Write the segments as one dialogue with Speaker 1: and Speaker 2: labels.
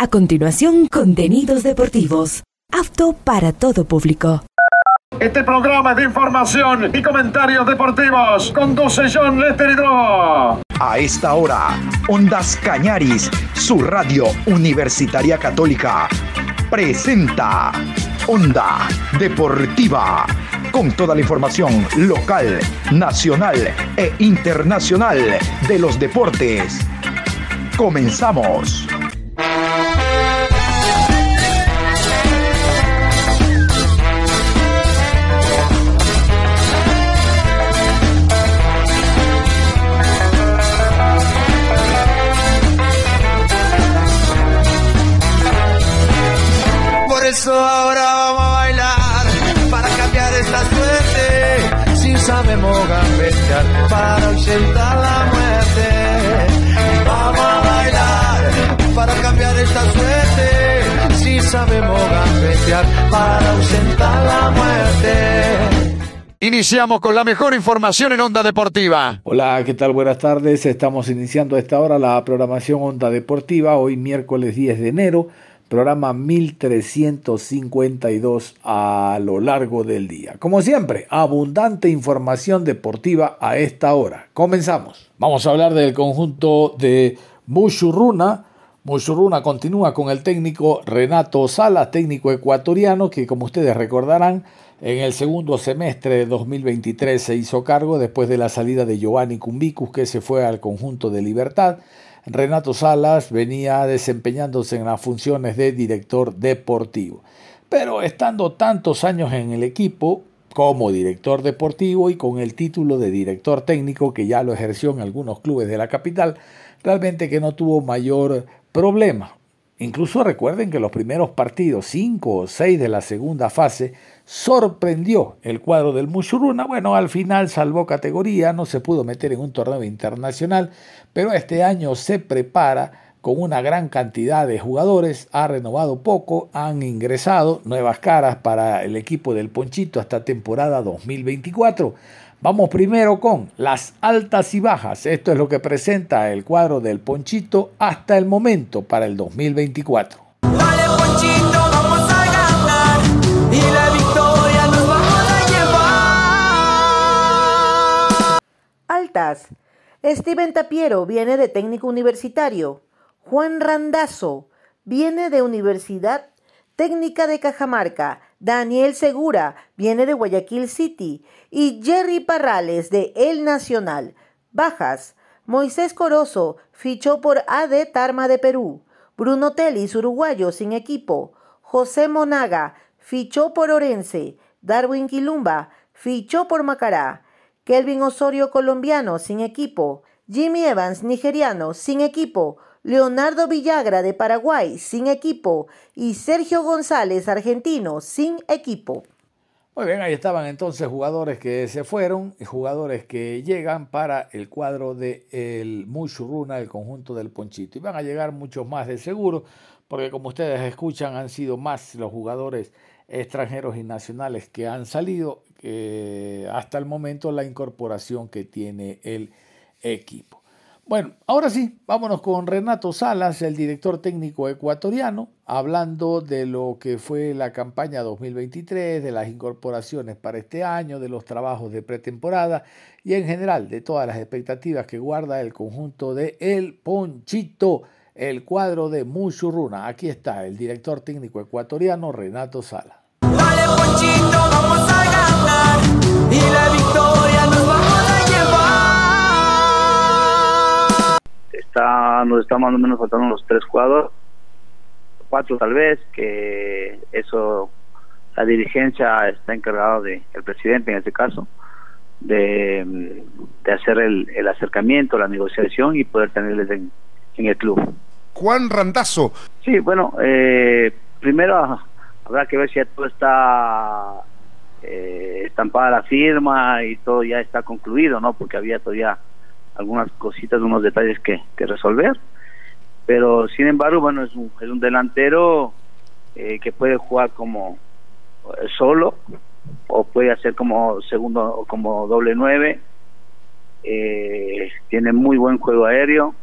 Speaker 1: A continuación, contenidos deportivos. Apto para todo público.
Speaker 2: Este programa de información y comentarios deportivos conduce John Lester Hidro.
Speaker 3: A esta hora, Ondas Cañaris, su radio universitaria católica, presenta Onda Deportiva, con toda la información local, nacional e internacional de los deportes. Comenzamos.
Speaker 4: Eso ahora vamos a bailar para cambiar esta suerte. Si sabemos gambetear para ausentar la muerte. Vamos a bailar para cambiar esta suerte. Si sabemos gambetear para ausentar la muerte.
Speaker 2: Iniciamos con la mejor información en Onda Deportiva.
Speaker 5: Hola, ¿qué tal? Buenas tardes. Estamos iniciando a esta hora la programación Onda Deportiva, hoy miércoles 10 de enero programa 1352 a lo largo del día. Como siempre, abundante información deportiva a esta hora. Comenzamos. Vamos a hablar del conjunto de Mushuruna. Mushuruna continúa con el técnico Renato Sala, técnico ecuatoriano, que como ustedes recordarán, en el segundo semestre de 2023 se hizo cargo después de la salida de Giovanni Cumbicus, que se fue al conjunto de Libertad. Renato Salas venía desempeñándose en las funciones de director deportivo. Pero estando tantos años en el equipo como director deportivo y con el título de director técnico que ya lo ejerció en algunos clubes de la capital, realmente que no tuvo mayor problema. Incluso recuerden que los primeros partidos, cinco o seis de la segunda fase, sorprendió el cuadro del Mushuruna. Bueno, al final salvó categoría, no se pudo meter en un torneo internacional, pero este año se prepara con una gran cantidad de jugadores, ha renovado poco, han ingresado nuevas caras para el equipo del Ponchito hasta temporada 2024. Vamos primero con las altas y bajas. Esto es lo que presenta el cuadro del Ponchito hasta el momento para el 2024.
Speaker 6: Altas. Steven Tapiero viene de técnico universitario. Juan Randazo viene de Universidad Técnica de Cajamarca. Daniel Segura viene de Guayaquil City. Y Jerry Parrales de El Nacional. Bajas. Moisés Corozo fichó por AD Tarma de Perú. Bruno Telis, uruguayo, sin equipo. José Monaga fichó por Orense. Darwin Quilumba fichó por Macará. Kelvin Osorio, colombiano, sin equipo. Jimmy Evans, nigeriano, sin equipo. Leonardo Villagra de Paraguay, sin equipo. Y Sergio González, argentino, sin equipo.
Speaker 5: Muy bien, ahí estaban entonces jugadores que se fueron y jugadores que llegan para el cuadro del de Mushuruna, el conjunto del Ponchito. Y van a llegar muchos más de seguro, porque como ustedes escuchan, han sido más los jugadores extranjeros y nacionales que han salido que hasta el momento la incorporación que tiene el equipo. Bueno, ahora sí, vámonos con Renato Salas, el director técnico ecuatoriano, hablando de lo que fue la campaña 2023, de las incorporaciones para este año, de los trabajos de pretemporada y en general de todas las expectativas que guarda el conjunto de El Ponchito, el cuadro de Mushuruna. Aquí está el director técnico ecuatoriano Renato Salas.
Speaker 7: Está, nos está más o menos faltando los tres jugadores, cuatro tal vez, que eso la dirigencia está encargada de el presidente en este caso de, de hacer el, el, acercamiento, la negociación y poder tenerles en, en el club.
Speaker 2: Juan Randazo.
Speaker 7: Sí, bueno, eh, primero habrá que ver si ya todo está eh, estampada la firma y todo ya está concluido, ¿no? Porque había todavía algunas cositas, unos detalles que, que resolver. Pero sin embargo, bueno, es un, es un delantero eh, que puede jugar como eh, solo o puede hacer como segundo o como doble nueve. Eh, tiene muy buen juego aéreo,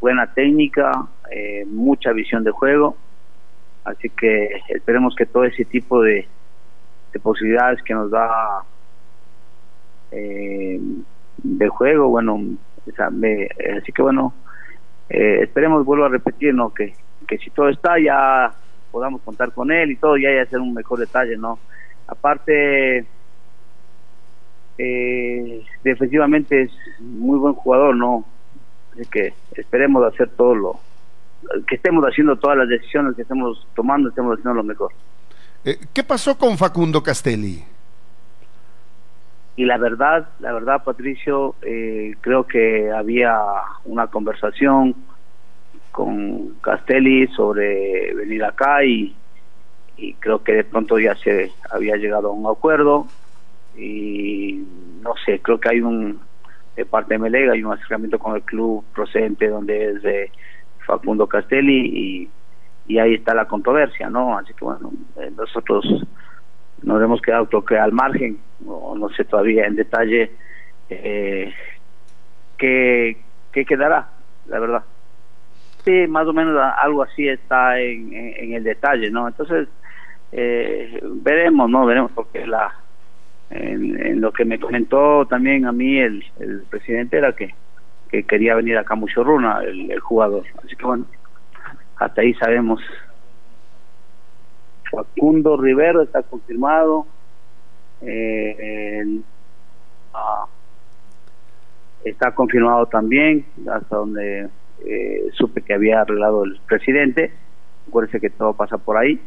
Speaker 7: buena técnica, mucha visión de juego, así que esperemos que todo ese tipo de, de posibilidades que nos da eh, de juego, bueno, así que bueno, eh, esperemos, vuelvo a repetir, ¿no? Que, que si todo está ya podamos contar con él y todo, ya hay hacer un mejor detalle, ¿no? Aparte, eh, defensivamente es muy buen jugador, ¿no? Así que esperemos hacer todo lo, que estemos haciendo todas las decisiones que estemos tomando, estemos haciendo lo mejor.
Speaker 8: Eh, ¿Qué pasó con Facundo Castelli?
Speaker 7: Y la verdad, la verdad, Patricio, eh, creo que había una conversación con Castelli sobre venir acá y, y creo que de pronto ya se había llegado a un acuerdo y no sé, creo que hay un de parte de Melega hay un acercamiento con el club procedente donde es de Facundo Castelli y, ahí está la controversia, ¿no? Así que bueno, eh, nosotros nos hemos quedado creo que al margen, o no sé todavía en detalle eh, qué, qué quedará, la verdad. Sí, más o menos algo así está en, en, el detalle, ¿no? Entonces, eh, veremos, ¿no? Veremos, porque la en, lo que me comentó también a mí el, presidente era que, que quería venir acá mucho Runa, el, el jugador. Así que bueno, hasta ahí sabemos Facundo Rivero está confirmado. Eh, ah, está confirmado también, hasta donde eh, supe que había arreglado el presidente. Acuérdense que todo pasa por ahí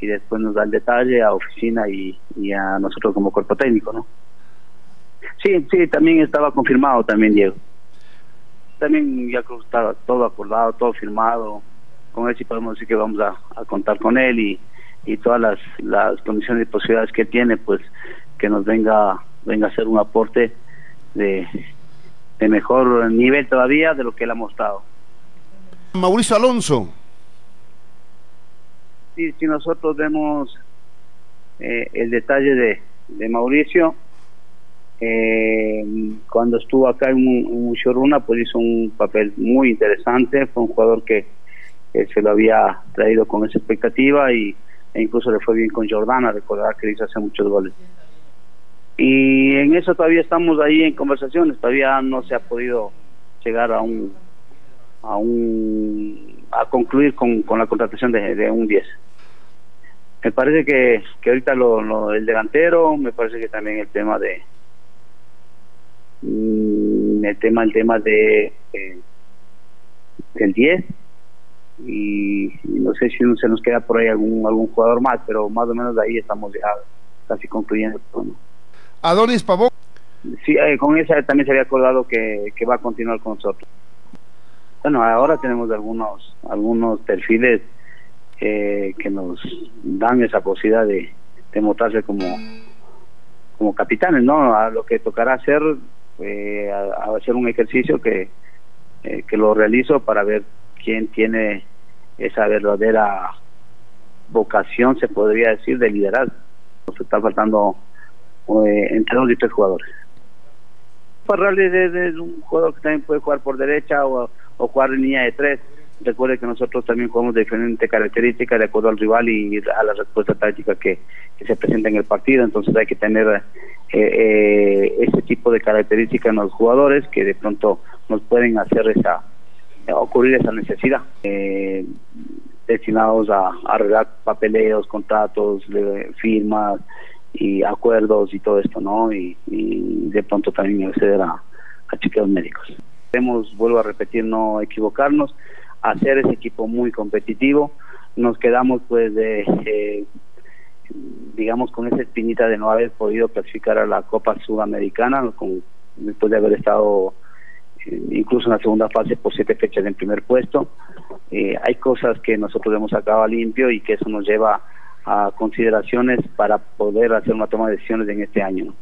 Speaker 7: y después nos da el detalle a oficina y, a nosotros como cuerpo técnico, ¿no? Sí, sí, también estaba confirmado también, Diego. También ya estaba todo acordado, todo firmado. Con él sí podemos decir que vamos a contar con él y, y todas las, las condiciones y posibilidades que tiene, pues que nos venga, venga a hacer un aporte de, de mejor nivel todavía de lo que él ha mostrado.
Speaker 8: Mauricio Alonso.
Speaker 7: Sí, si nosotros vemos eh, el detalle de, de Mauricio, eh, cuando estuvo acá en, Muchoruna, pues hizo un papel muy interesante, fue un jugador que, que se lo había traído con esa expectativa y e incluso le fue bien con Jordana, recordar que hizo hace muchos goles. Y en eso todavía estamos ahí en conversaciones, todavía no se ha podido llegar a un a un a concluir con, con la contratación de, un 10. Me parece que, que ahorita lo, el delantero, me parece que también el tema de mm, el tema el tema de eh, del 10 y, no sé si se nos queda por ahí algún algún jugador más, pero más o menos de ahí estamos ya casi concluyendo.
Speaker 8: Adonis Pavón.
Speaker 7: Sí, eh, con esa también se había acordado que, que va a continuar con nosotros. Bueno, ahora tenemos algunos algunos perfiles eh, que nos dan esa posibilidad de, de mostrarse como como capitanes, ¿no? A lo que tocará hacer, eh, a, hacer un ejercicio que, eh, que lo realizo para ver quién tiene esa verdadera vocación, se podría decir, de liderazgo. Nos está faltando eh, entre dos y tres jugadores. Parrales es, un jugador que también puede jugar por derecha o, jugar en línea de tres. Recuerde que nosotros también jugamos de diferentes características de acuerdo al rival y a la respuesta táctica que, se presenta en el partido. Entonces hay que tener eh, eh, ese tipo de características en los jugadores que de pronto nos pueden hacer esa ocurrir esa necesidad. Eh, destinados a, arreglar papeleos, contratos, firmas y acuerdos y todo esto, ¿no? Y, de pronto también acceder a, a chequeos médicos. Queremos, vuelvo a repetir, no equivocarnos, hacer ese equipo muy competitivo. Nos quedamos, pues, de, eh, digamos, con esa espinita de no haber podido clasificar a la Copa Sudamericana, con, después de haber estado eh, incluso en la segunda fase por siete fechas en primer puesto. Eh, hay cosas que nosotros hemos sacado a limpio y que eso nos lleva a consideraciones para poder hacer una toma de decisiones en este año.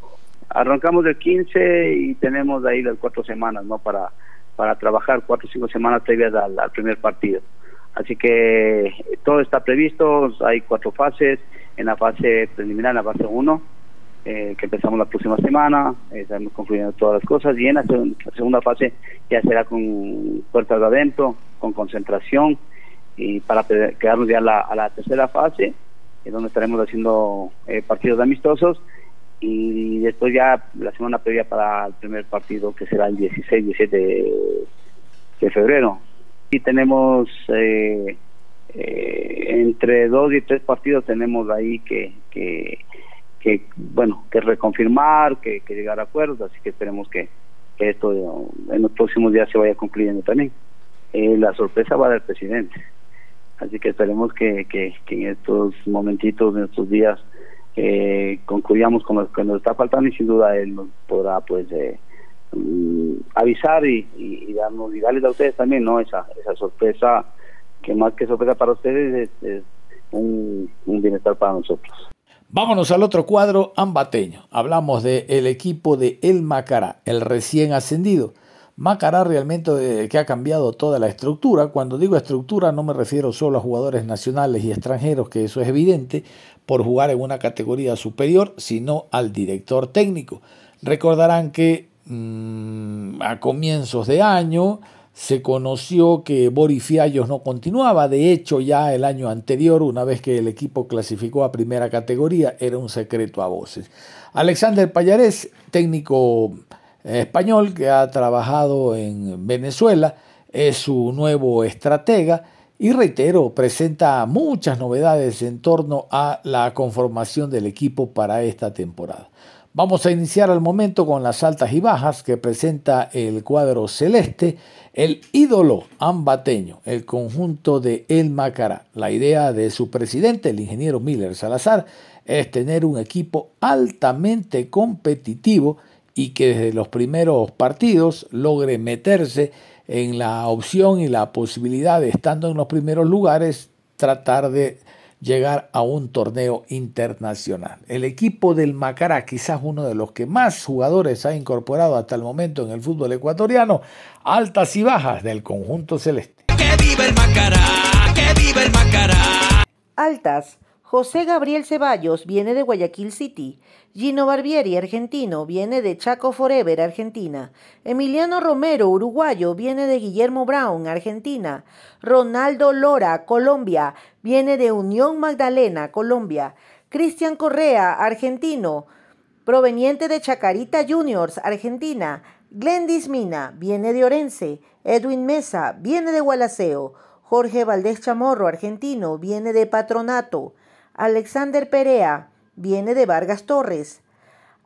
Speaker 7: Arrancamos del 15 y tenemos ahí las cuatro semanas no para para trabajar cuatro o cinco semanas previas al, primer partido. Así que todo está previsto, hay cuatro fases, en la fase preliminar, la fase 1, eh, que empezamos la próxima semana, eh, estamos concluyendo todas las cosas y en la, segunda fase ya será con puertas de adentro, con concentración y para quedarnos ya la, a la tercera fase, en donde estaremos haciendo eh, partidos amistosos y después ya la semana previa para el primer partido que será el 16, 17 de, febrero. Y tenemos eh, eh, entre dos y tres partidos tenemos ahí que, que, que bueno, que reconfirmar, que, que llegar a acuerdos, así que esperemos que, esto en los próximos días se vaya concluyendo también. Eh, la sorpresa va del presidente, así que esperemos que, que, que en estos momentitos, en estos días, eh, concluyamos con lo que nos está faltando y sin duda él nos podrá pues eh, mm, avisar y, y, darnos y a ustedes también no esa esa sorpresa que más que sorpresa para ustedes es, un, bienestar para nosotros
Speaker 5: Vámonos al otro cuadro ambateño. Hablamos del el equipo de El Macará, el recién ascendido. Macará realmente eh, que ha cambiado toda la estructura. Cuando digo estructura no me refiero solo a jugadores nacionales y extranjeros, que eso es evidente, por jugar en una categoría superior, sino al director técnico. Recordarán que mm, a comienzos de año se conoció que Boris Fiallos no continuaba, de hecho ya el año anterior, una vez que el equipo clasificó a primera categoría, era un secreto a voces. Alexander Payarés, técnico eh, español que ha trabajado en Venezuela, es su nuevo estratega y reitero, presenta muchas novedades en torno a la conformación del equipo para esta temporada. Vamos a iniciar al momento con las altas y bajas que presenta el cuadro celeste, el ídolo ambateño, el conjunto de El Macará. La idea de su presidente, el ingeniero Miller Salazar, es tener un equipo altamente competitivo y que desde los primeros partidos logre meterse en la opción y la posibilidad de, estando en los primeros lugares, tratar de llegar a un torneo internacional. El equipo del Macará, quizás uno de los que más jugadores ha incorporado hasta el momento en el fútbol ecuatoriano, altas y bajas del conjunto celeste. ¡Que vive el Macará!
Speaker 6: ¡Que vive el Macará! Altas. José Gabriel Ceballos viene de Guayaquil City. Gino Barbieri, argentino, viene de Chaco Forever, Argentina. Emiliano Romero, uruguayo, viene de Guillermo Brown, Argentina. Ronaldo Lora, Colombia, viene de Unión Magdalena, Colombia. Cristian Correa, argentino, proveniente de Chacarita Juniors, Argentina. Glendis Mina, viene de Orense. Edwin Mesa, viene de Gualaceo. Jorge Valdés Chamorro, argentino, viene de Patronato. Alexander Perea, viene de Vargas Torres.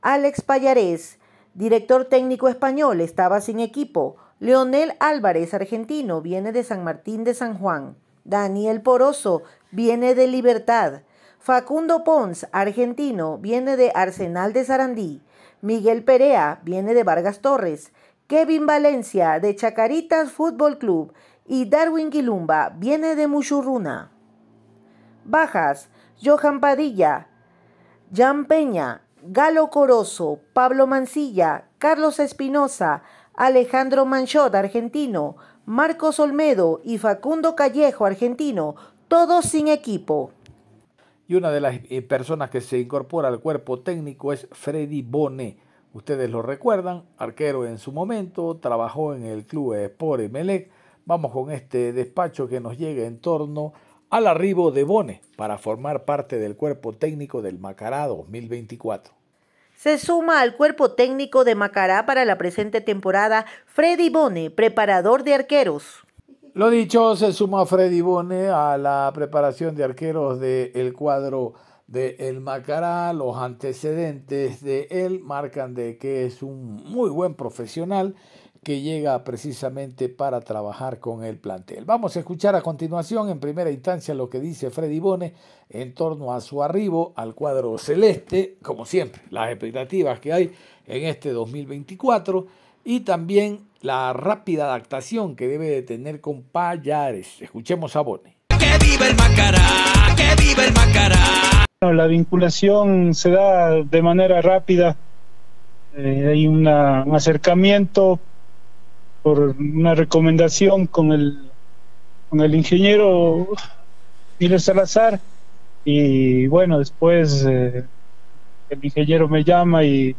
Speaker 6: Alex Payarés, director técnico español, estaba sin equipo. Leonel Álvarez, argentino, viene de San Martín de San Juan. Daniel Poroso, viene de Libertad. Facundo Pons, argentino, viene de Arsenal de Sarandí. Miguel Perea, viene de Vargas Torres. Kevin Valencia, de Chacaritas Fútbol Club. Y Darwin Quilumba, viene de Muchurruna. Bajas. Johan Padilla, Jan Peña, Galo Corozo, Pablo Mancilla, Carlos Espinosa, Alejandro Manchot, argentino, Marcos Olmedo y Facundo Callejo, argentino, todos sin equipo.
Speaker 5: Y una de las eh, personas que se incorpora al cuerpo técnico es Freddy Bonet. Ustedes lo recuerdan, arquero en su momento, trabajó en el club Sport Emelec. Vamos con este despacho que nos llega en torno al arribo de Bone para formar parte del cuerpo técnico del Macará 2024.
Speaker 6: Se suma al cuerpo técnico de Macará para la presente temporada Freddy Bone, preparador de arqueros.
Speaker 5: Lo dicho, se suma Freddy Bone a la preparación de arqueros del cuadro de El Macará. Los antecedentes de él marcan de que es un muy buen profesional que llega precisamente para trabajar con el plantel. Vamos a escuchar a continuación en primera instancia lo que dice Freddy Bone en torno a su arribo al cuadro celeste, como siempre, las expectativas que hay en este 2024 y también la rápida adaptación que debe de tener con Payares. Escuchemos a Bone. ¡Que vive el Macará! ¡Que
Speaker 9: vive el Macará! la vinculación se da de manera rápida. Eh, hay un acercamiento por una recomendación con el, con el ingeniero Miller Salazar y bueno, después eh, el ingeniero me llama y,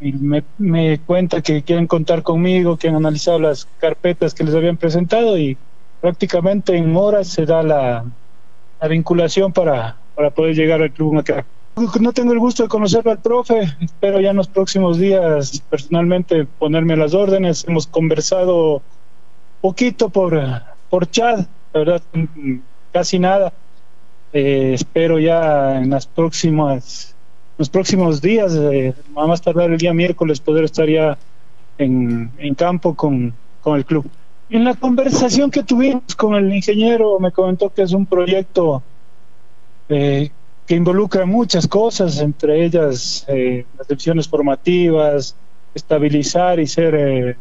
Speaker 9: me, me, cuenta que quieren contar conmigo, que han analizado las carpetas que les habían presentado y, prácticamente en horas se da la, la vinculación para, para poder llegar al club. No tengo el gusto de conocerlo al profe, espero ya en los próximos días personalmente ponerme las órdenes. Hemos conversado poquito por, por chat, la verdad, casi nada. Eh, espero ya en las próximas los próximos días, eh, a más tardar el día miércoles, poder estar ya en, en campo con, con el club. En la conversación que tuvimos con el ingeniero me comentó que es un proyecto eh, que involucra muchas cosas, entre ellas eh, las decisiones formativas, estabilizar y ser eh,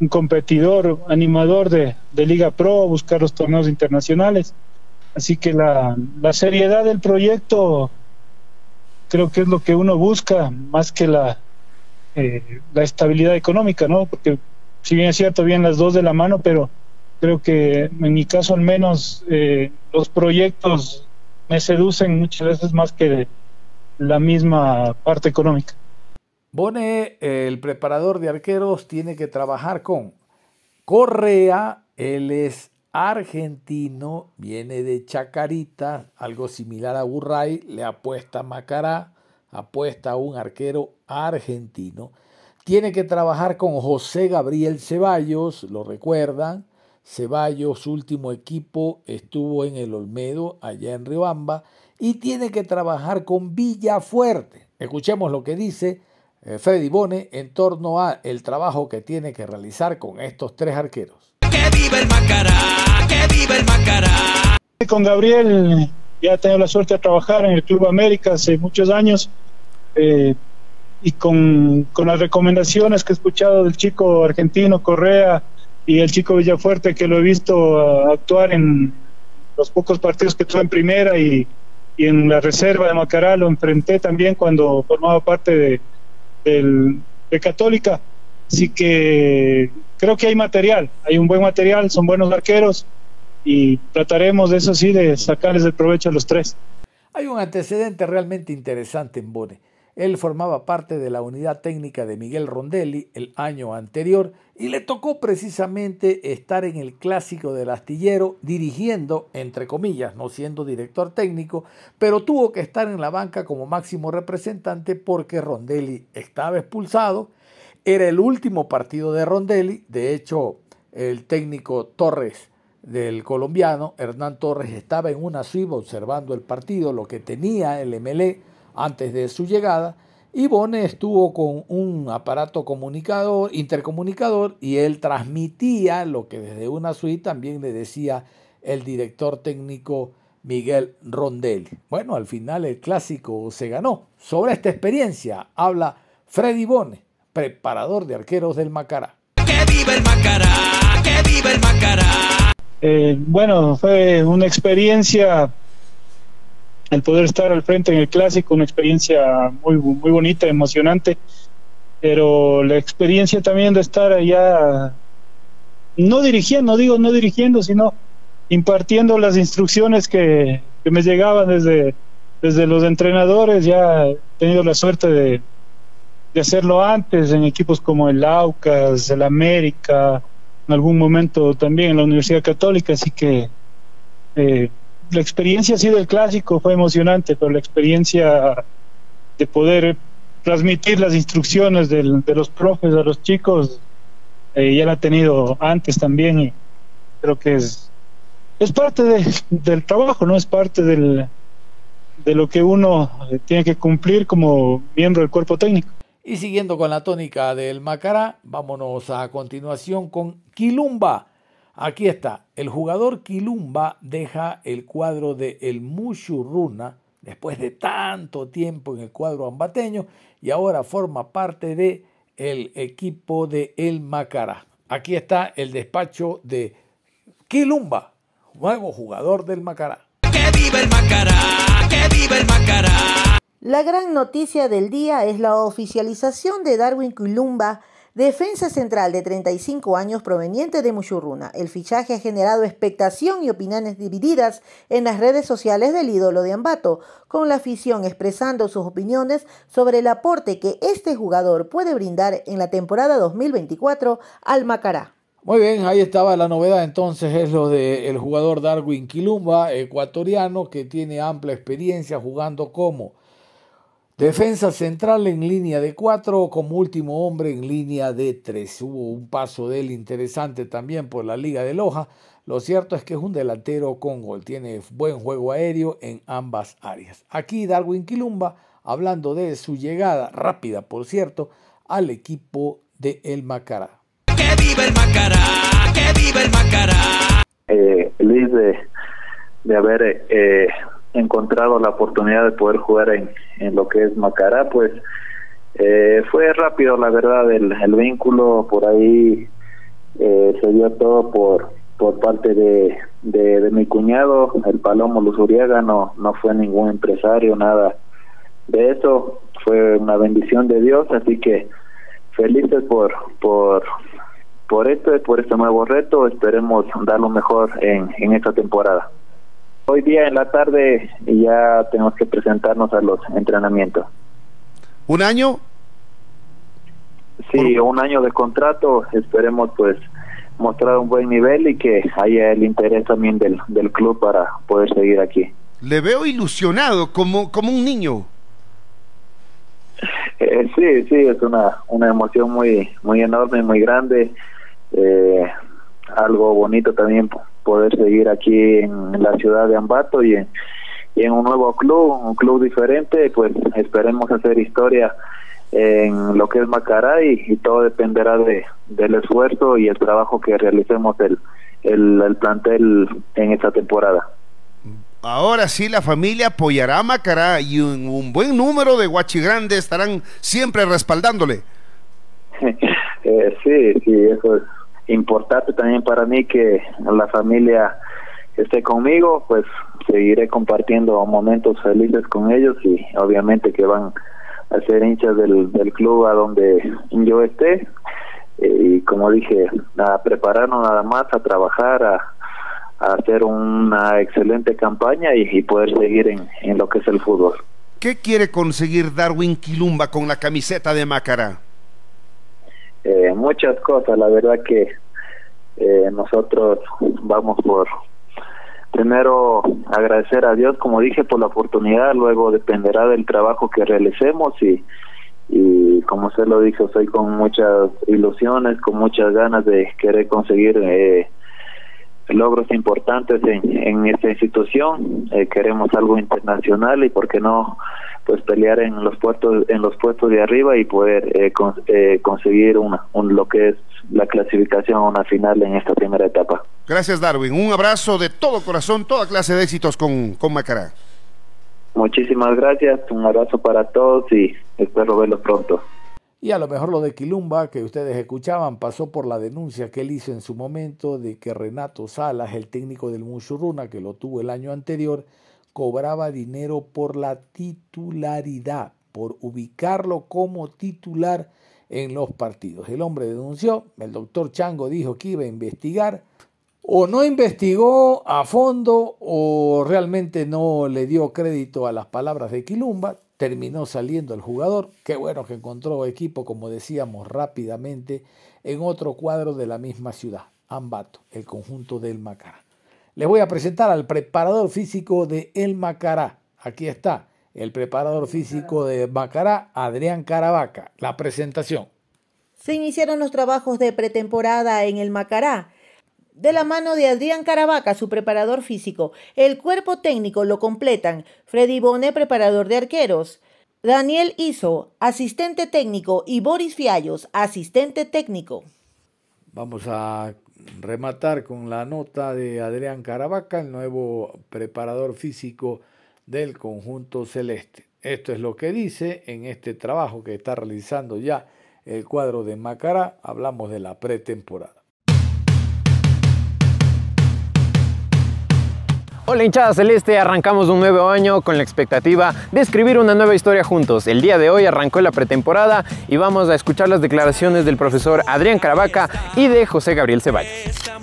Speaker 9: un competidor, animador de, Liga Pro, buscar los torneos internacionales. Así que la, seriedad del proyecto creo que es lo que uno busca más que la, eh, la estabilidad económica, ¿no? Porque si bien es cierto, bien las dos de la mano, pero creo que en mi caso al menos los proyectos me seducen muchas veces más que la misma parte económica.
Speaker 5: Bone, el preparador de arqueros, tiene que trabajar con Correa, él es argentino, viene de Chacarita, algo similar a Burray, le apuesta a Macará, apuesta a un arquero argentino. Tiene que trabajar con José Gabriel Ceballos, lo recuerdan, Ceballos, último equipo, estuvo en el Olmedo, allá en Riobamba, y tiene que trabajar con Villafuerte. Escuchemos lo que dice eh, Freddy Bone en torno a el trabajo que tiene que realizar con estos tres arqueros.
Speaker 10: ¡Que viva el Macará! ¡Que viva el Macará!
Speaker 9: Con Gabriel ya he tenido la suerte de trabajar en el Club América hace muchos años eh, y con, con las recomendaciones que he escuchado del chico argentino Correa, y el chico Villafuerte que lo he visto uh, actuar en los pocos partidos que tuve en primera y, y, en la reserva de Macará lo enfrenté también cuando formaba parte de, de Católica. Así que creo que hay material, hay un buen material, son buenos arqueros y trataremos de eso sí de sacarles el provecho a los tres.
Speaker 5: Hay un antecedente realmente interesante en Bone. Él formaba parte de la unidad técnica de Miguel Rondelli el año anterior y le tocó precisamente estar en el clásico del astillero dirigiendo, entre comillas, no siendo director técnico, pero tuvo que estar en la banca como máximo representante porque Rondelli estaba expulsado. Era el último partido de Rondelli, de hecho el técnico Torres del colombiano, Hernán Torres, estaba en una suiva observando el partido, lo que tenía el MLE antes de su llegada, y Bone estuvo con un aparato comunicador, intercomunicador, y él transmitía lo que desde una suite también le decía el director técnico Miguel Rondelli. Bueno, al final el clásico se ganó. Sobre esta experiencia habla Freddy Bone, preparador de arqueros del Macará.
Speaker 10: ¡Que viva el Macará! ¡Que viva el Macará!
Speaker 9: Eh, bueno, fue una experiencia el poder estar al frente en el clásico, una experiencia muy, muy bonita, emocionante, pero la experiencia también de estar allá, no dirigiendo, digo no dirigiendo, sino impartiendo las instrucciones que, que me llegaban desde, desde los entrenadores, ya he tenido la suerte de, de hacerlo antes en equipos como el Aucas, el América, en algún momento también en la Universidad Católica, así que eh, la experiencia así del clásico fue emocionante, pero la experiencia de poder transmitir las instrucciones del, de los profes a los chicos eh, ya la he tenido antes también creo que es parte de, del trabajo, no es parte del, de lo que uno tiene que cumplir como miembro del cuerpo técnico.
Speaker 5: Y siguiendo con la tónica del Macará, vámonos a continuación con Quilumba Aquí está, el jugador Quilumba deja el cuadro de El Mushurruna después de tanto tiempo en el cuadro ambateño y ahora forma parte de el equipo de El Macará. Aquí está el despacho de Quilumba, nuevo jugador del Macará.
Speaker 10: ¡Que viva el Macará! ¡Que viva el Macará!
Speaker 6: La gran noticia del día es la oficialización de Darwin Quilumba Defensa central de 35 años proveniente de Muchurruna. El fichaje ha generado expectación y opiniones divididas en las redes sociales del ídolo de Ambato, con la afición expresando sus opiniones sobre el aporte que este jugador puede brindar en la temporada 2024 al Macará.
Speaker 5: Muy bien, ahí estaba la novedad entonces, es lo del jugador Darwin Quilumba, ecuatoriano, que tiene amplia experiencia jugando como defensa central en línea de cuatro, como último hombre en línea de tres. Hubo un paso de él interesante también por la Liga de Loja. Lo cierto es que es un delantero con gol, tiene buen juego aéreo en ambas áreas. Aquí Darwin Quilumba, hablando de su llegada rápida, por cierto, al equipo de El Macará
Speaker 10: que vive el Macará, que vive el Macará.
Speaker 11: Eh, feliz de, de haber eh, encontrado la oportunidad de poder jugar en, en lo que es Macará, pues eh, fue rápido, la verdad, el, el vínculo por ahí eh, se dio todo por por parte de, de, mi cuñado, el Palomo Luzuriaga, no, no fue ningún empresario, nada de eso, fue una bendición de Dios, así que felices por, por, por este, por este nuevo reto. Esperemos dar lo mejor en, en esta temporada. Hoy día en la tarde ya tenemos que presentarnos a los entrenamientos.
Speaker 8: ¿Un año?
Speaker 11: Sí, un año de contrato. Esperemos pues mostrar un buen nivel y que haya el interés también del, del club para poder seguir aquí.
Speaker 8: Le veo ilusionado, como, como un niño.
Speaker 11: Eh, sí, sí, es una, una emoción muy, muy enorme, muy grande eh, algo bonito también poder seguir aquí en la ciudad de Ambato y en, y en un nuevo club, un club diferente, pues esperemos hacer historia en lo que es Macará y, y todo dependerá de, del esfuerzo y el trabajo que realicemos el, el, el plantel en esta temporada.
Speaker 8: Ahora sí, la familia apoyará a Macará y un, un buen número de guachigrandes estarán siempre respaldándole.
Speaker 11: eh, sí, sí, eso es importante también para mí que la familia esté conmigo, pues seguiré compartiendo momentos felices con ellos y obviamente que van a ser hinchas del, del club a donde yo esté y como dije, a prepararnos nada más, a trabajar, a, hacer una excelente campaña y, poder seguir en, en, lo que es el fútbol.
Speaker 8: ¿Qué quiere conseguir Darwin Quilumba con la camiseta de Macará?
Speaker 11: Eh, muchas cosas, la verdad que eh, nosotros vamos por primero agradecer a Dios, como dije, por la oportunidad, luego dependerá del trabajo que realicemos y, y como usted lo dijo, soy con muchas ilusiones, con muchas ganas de querer conseguir eh, logros importantes en, en esta institución, eh, queremos algo internacional y por qué no pues pelear en los puestos en los puestos de arriba y poder eh, con, eh, conseguir una, un, lo que es la clasificación a una final en esta primera etapa.
Speaker 8: Gracias Darwin, un abrazo de todo corazón, toda clase de éxitos con, con Macará.
Speaker 11: Muchísimas gracias, un abrazo para todos y espero verlos pronto.
Speaker 5: Y a lo mejor lo de Quilumba que ustedes escuchaban pasó por la denuncia que él hizo en su momento de que Renato Salas, el técnico del Muchurruna, que lo tuvo el año anterior, cobraba dinero por la titularidad, por ubicarlo como titular en los partidos. El hombre denunció, el doctor Chango dijo que iba a investigar, o no investigó a fondo o realmente no le dio crédito a las palabras de Quilumba, terminó saliendo el jugador, qué bueno que encontró equipo, como decíamos rápidamente, en otro cuadro de la misma ciudad, Ambato, el conjunto del Macará. Les voy a presentar al preparador físico de El Macará. Aquí está, el preparador físico de Macará, Adrián Caravaca. La presentación.
Speaker 6: Se iniciaron los trabajos de pretemporada en el Macará. De la mano de Adrián Caravaca, su preparador físico, el cuerpo técnico lo completan Freddy Bone, preparador de arqueros, Daniel Iso, asistente técnico, y Boris Fiallos, asistente técnico.
Speaker 5: Vamos a rematar con la nota de Adrián Caravaca, el nuevo preparador físico del conjunto celeste. Esto es lo que dice en este trabajo que está realizando ya el cuadro de Macará. Hablamos de la pretemporada.
Speaker 12: Hola hinchada celeste, arrancamos un nuevo año con la expectativa de escribir una nueva historia juntos. El día de hoy arrancó la pretemporada y vamos a escuchar las declaraciones del profesor Adrián Caravaca y de José Gabriel Ceballos.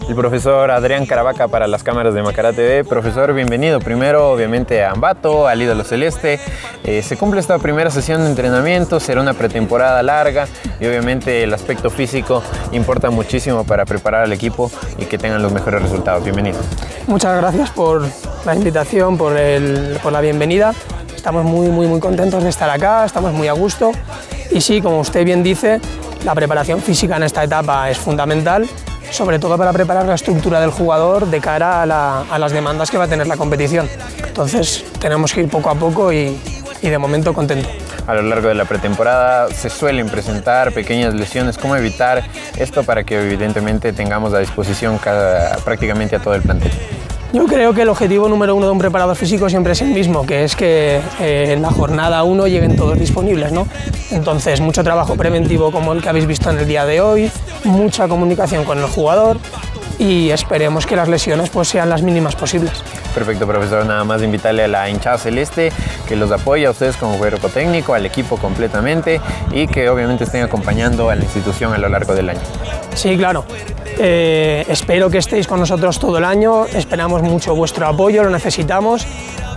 Speaker 12: El profesor Adrián Caravaca para las cámaras de Macará TV. Profesor, bienvenido primero obviamente a Ambato, al ídolo celeste. Eh, se cumple esta primera sesión de entrenamiento, será una pretemporada larga y obviamente el aspecto físico importa muchísimo para preparar al equipo y que tengan los mejores resultados. Bienvenido.
Speaker 13: Muchas gracias por la invitación, por, el, por la bienvenida. Estamos muy, muy, muy contentos de estar acá, estamos muy a gusto. Y sí, como usted bien dice, la preparación física en esta etapa es fundamental, sobre todo para preparar la estructura del jugador de cara a, la, a las demandas que va a tener la competición. Entonces, tenemos que ir poco a poco y, de momento contento
Speaker 12: a lo largo de la pretemporada se suelen presentar pequeñas lesiones. ¿Cómo evitar esto para que evidentemente tengamos a disposición prácticamente a todo el plantel?
Speaker 13: Yo creo que el objetivo número uno de un preparador físico siempre es el mismo, que es que eh, en la jornada uno lleguen todos disponibles. ¿no? Entonces, mucho trabajo preventivo como el que habéis visto en el día de hoy, mucha comunicación con el jugador y esperemos que las lesiones pues, sean las mínimas posibles.
Speaker 12: Perfecto, profesor. Nada más invitarle a la hinchada celeste que los apoye a ustedes como cuerpo técnico, al equipo completamente y que obviamente estén acompañando a la institución a lo largo del año.
Speaker 13: Sí, claro. Eh, espero que estéis con nosotros todo el año, esperamos mucho vuestro apoyo, lo necesitamos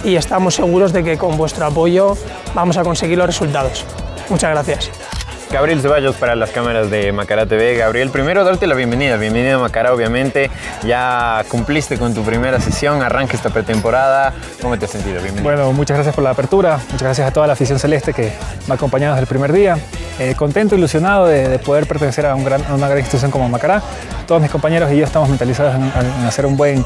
Speaker 13: y estamos seguros de que con vuestro apoyo vamos a conseguir los resultados. Muchas gracias.
Speaker 12: Gabriel Ceballos para las cámaras de Macará TV. Gabriel, primero darte la bienvenida. Bienvenida a Macará, obviamente. Ya cumpliste con tu primera sesión, arranca esta pretemporada. ¿Cómo te has sentido? Bienvenido.
Speaker 14: Bueno, muchas gracias por la apertura. Muchas gracias a toda la afición celeste que me ha acompañado desde el primer día. Eh, contento, ilusionado de, de poder pertenecer a, una gran institución como Macará. Todos mis compañeros y yo estamos mentalizados en, en hacer un buen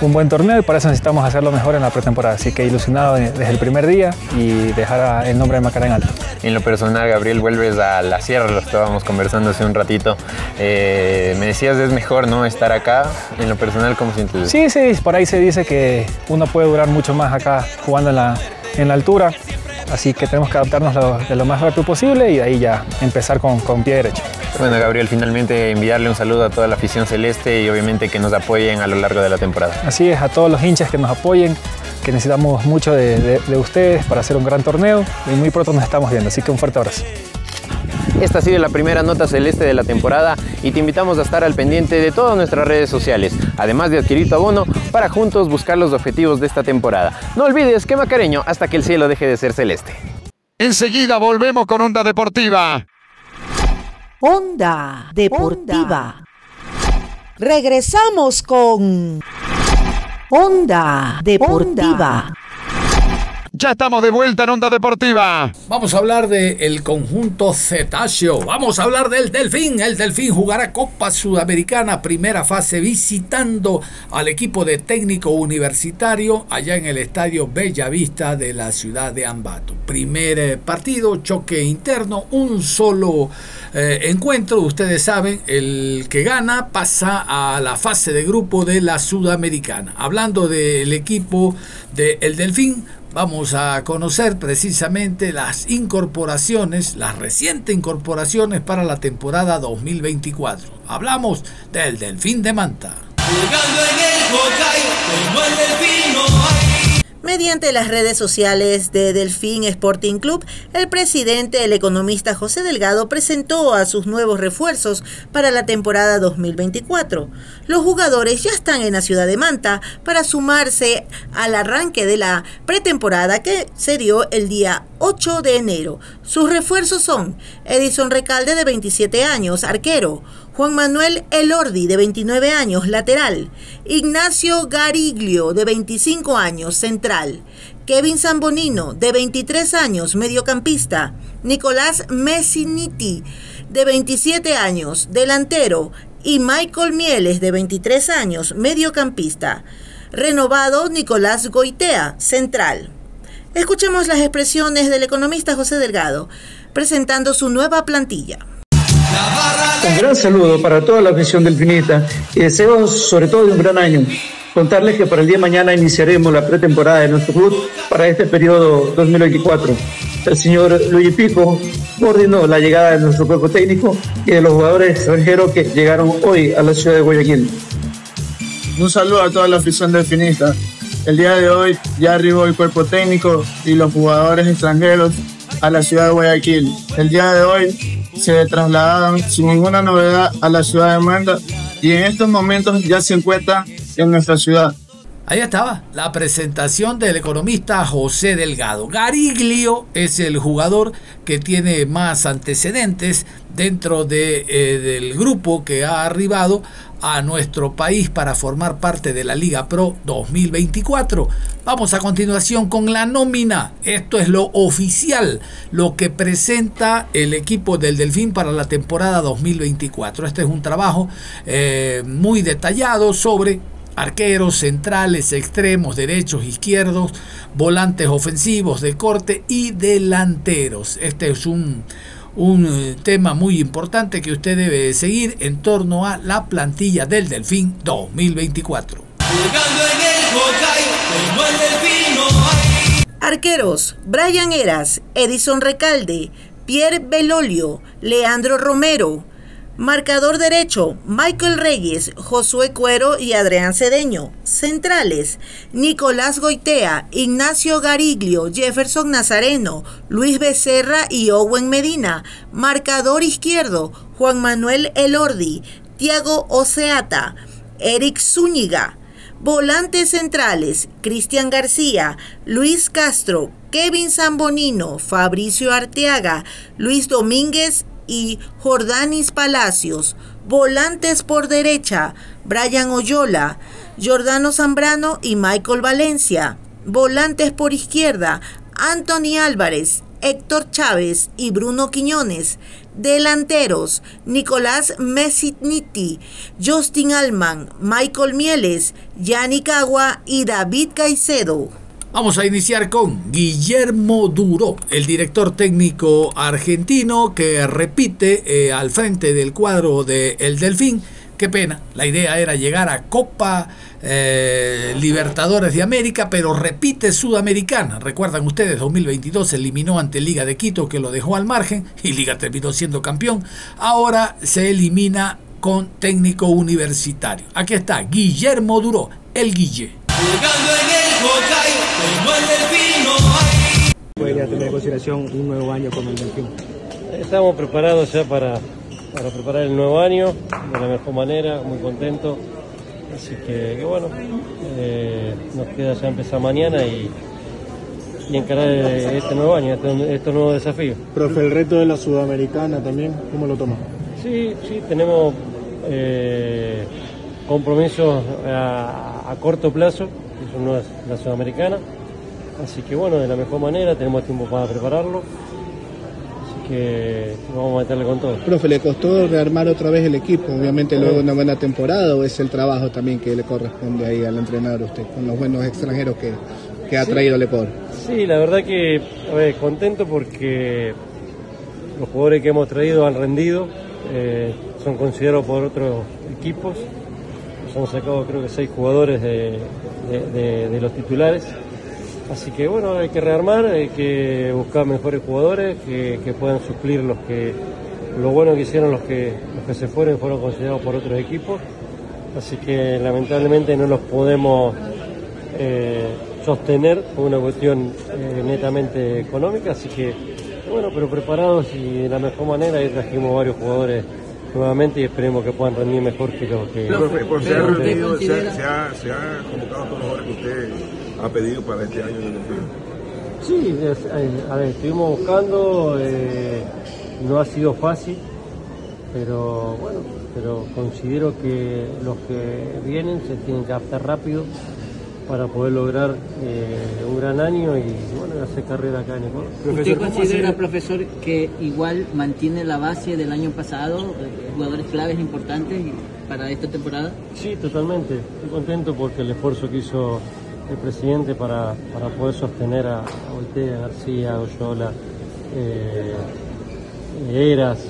Speaker 14: un buen torneo y para eso necesitamos hacerlo mejor en la pretemporada. Así que ilusionado desde el primer día y dejar el nombre de Macará en alto.
Speaker 12: En lo personal, Gabriel, vuelves a la sierra, lo estábamos conversando hace un ratito. Eh, me decías, es mejor no estar acá. En lo personal, ¿cómo sientes?
Speaker 14: Sí, sí, por ahí se dice que uno puede durar mucho más acá jugando en la, en la altura. Así que tenemos que adaptarnos lo, de lo más rápido posible y de ahí ya empezar con, con pie derecho.
Speaker 12: Bueno, Gabriel, finalmente enviarle un saludo a toda la afición celeste y obviamente que nos apoyen a lo largo de la temporada.
Speaker 14: Así es, a todos los hinchas que nos apoyen, que necesitamos mucho de, de, de ustedes para hacer un gran torneo y muy pronto nos estamos viendo, así que un fuerte abrazo.
Speaker 12: Esta ha sido la primera nota celeste de la temporada y te invitamos a estar al pendiente de todas nuestras redes sociales, además de adquirir tu abono para juntos buscar los objetivos de esta temporada. No olvides que Macareño hasta que el cielo deje de ser celeste.
Speaker 2: Enseguida volvemos con Onda Deportiva.
Speaker 1: Onda Deportiva. Regresamos con Onda Deportiva.
Speaker 2: Ya estamos de vuelta en Onda Deportiva.
Speaker 5: Vamos a hablar del conjunto cetáceo. Vamos a hablar del Delfín. El Delfín jugará Copa Sudamericana, primera fase, visitando al equipo de técnico universitario allá en el estadio Bellavista de la ciudad de Ambato. Primer eh, partido, choque interno, un solo eh, encuentro. Ustedes saben, el que gana pasa a la fase de grupo de la Sudamericana. Hablando del equipo del de Delfín, vamos a conocer precisamente las incorporaciones, las recientes incorporaciones para la temporada 2024. Hablamos del Delfín de Manta.
Speaker 6: Mediante las redes sociales de Delfín Sporting Club, el presidente, el economista José Delgado, presentó a sus nuevos refuerzos para la temporada 2024. Los jugadores ya están en la ciudad de Manta para sumarse al arranque de la pretemporada que se dio el día 8 de enero. Sus refuerzos son Edison Recalde de 27 años, arquero, Juan Manuel Elordi, de 29 años, lateral. Ignacio Gariglio, de 25 años, central. Kevin Zambonino, de 23 años, mediocampista. Nicolás Messiniti, de 27 años, delantero. Y Michael Mieles, de 23 años, mediocampista. Renovado Nicolás Goitea, central. Escuchemos las expresiones del economista José Delgado, presentando su nueva plantilla.
Speaker 15: Un gran saludo para toda la afición delfinista y deseos sobre todo de un gran año. Contarles que para el día de mañana iniciaremos la pretemporada de nuestro club para este periodo 2024. El señor Luigi Pico coordinó la llegada de nuestro cuerpo técnico y de los jugadores extranjeros que llegaron hoy a la ciudad de Guayaquil.
Speaker 16: Un saludo a toda la afición delfinista. El día de hoy ya arribó el cuerpo técnico y los jugadores extranjeros a la ciudad de Guayaquil. El día de hoy se trasladaron sin ninguna novedad a la ciudad de Manda y en estos momentos ya se encuentran en nuestra ciudad.
Speaker 5: Ahí estaba la presentación del economista José Delgado. Gariglio es el jugador que tiene más antecedentes dentro de, eh, del grupo que ha arribado a nuestro país para formar parte de la Liga Pro 2024. Vamos a continuación con la nómina. Esto es lo oficial, lo que presenta el equipo del Delfín para la temporada 2024. Este es un trabajo eh, muy detallado sobre arqueros, centrales, extremos, derechos, izquierdos, volantes ofensivos de corte y delanteros. Este es un, un eh, tema muy importante que usted debe seguir en torno a la plantilla del Delfín 2024.
Speaker 6: Arqueros, Brian Eras, Edison Recalde, Pierre Belolio, Leandro Romero, Marcador derecho, Michael Reyes, Josué Cuero y Adrián Cedeño. Centrales, Nicolás Goitea, Ignacio Gariglio, Jefferson Nazareno, Luis Becerra y Owen Medina. Marcador izquierdo, Juan Manuel Elordi, Tiago Oceata, Eric Zúñiga. Volantes centrales, Cristian García, Luis Castro, Kevin Zambonino, Fabricio Arteaga, Luis Domínguez y Jordanis Palacios. Volantes por derecha, Brian Oyola, Jordano Zambrano y Michael Valencia. Volantes por izquierda, Anthony Álvarez, Héctor Chávez y Bruno Quiñones. Delanteros, Nicolás Mesitniti, Justin Alman, Michael Mieles, Yannick Agua y David Caicedo.
Speaker 5: Vamos a iniciar con Guillermo Duro, el director técnico argentino que repite eh, al frente del cuadro de El Delfín. Qué pena, la idea era llegar a Copa eh, Libertadores de América, pero repite Sudamericana. Recuerdan ustedes, 2022 eliminó ante Liga de Quito que lo dejó al margen y Liga terminó siendo campeón. Ahora se elimina con técnico universitario. Aquí está Guillermo Duro, el Guille.
Speaker 17: Podría tener en consideración un nuevo año como el Delfín.
Speaker 18: Estamos preparados ya para, para preparar el nuevo año de la mejor manera, muy contentos. Así que, que bueno, eh, nos queda ya empezar mañana y, y encarar este nuevo año, este, este nuevo desafío.
Speaker 17: Profe, el reto de la Sudamericana también, ¿cómo lo toma?
Speaker 18: Sí, sí, tenemos eh, compromisos a, a corto plazo, eso no es la Sudamericana. Así que bueno, de la mejor manera, tenemos tiempo para prepararlo. Así que vamos a meterle con todo.
Speaker 17: Profe, ¿le costó rearmar otra vez el equipo? Obviamente luego de una buena temporada o es el trabajo también que le corresponde ahí al entrenador usted, con los buenos extranjeros que, que ha
Speaker 18: Sí.
Speaker 17: traído el Ecuador?
Speaker 18: Sí, la verdad que a ver, contento porque los jugadores que hemos traído han rendido, eh, son considerados por otros equipos. Nos han sacado creo que seis jugadores de, de- de- de los titulares. Así que bueno, hay que rearmar, hay que buscar mejores jugadores que, que puedan suplir los que lo bueno que hicieron los que los que se fueron y fueron considerados por otros equipos. Así que lamentablemente no los podemos eh, sostener por una cuestión eh, netamente económica, así que bueno, pero preparados y de la mejor manera y trajimos varios jugadores nuevamente y esperemos que puedan rendir mejor que los que...
Speaker 19: Profe, por
Speaker 18: que
Speaker 19: se ha
Speaker 18: los que-
Speaker 19: reunido, se ha, se ha- se ha convocado a todos los jugadores que usted ha pedido para este año Delfín.
Speaker 18: Sí, es- eh, a ver, estuvimos buscando, eh, no ha sido fácil, pero bueno, pero considero que los que vienen se tienen que adaptar rápido para poder lograr eh, un gran año y bueno, hacer carrera acá en Ecuador.
Speaker 20: ¿Usted considera, profesor, que igual mantiene la base del año pasado, jugadores claves importantes para esta temporada?
Speaker 18: Sí, totalmente. Estoy contento porque el esfuerzo que hizo el presidente para, para poder sostener a, a Voltea, García, Oyola, eh, Eras, eh,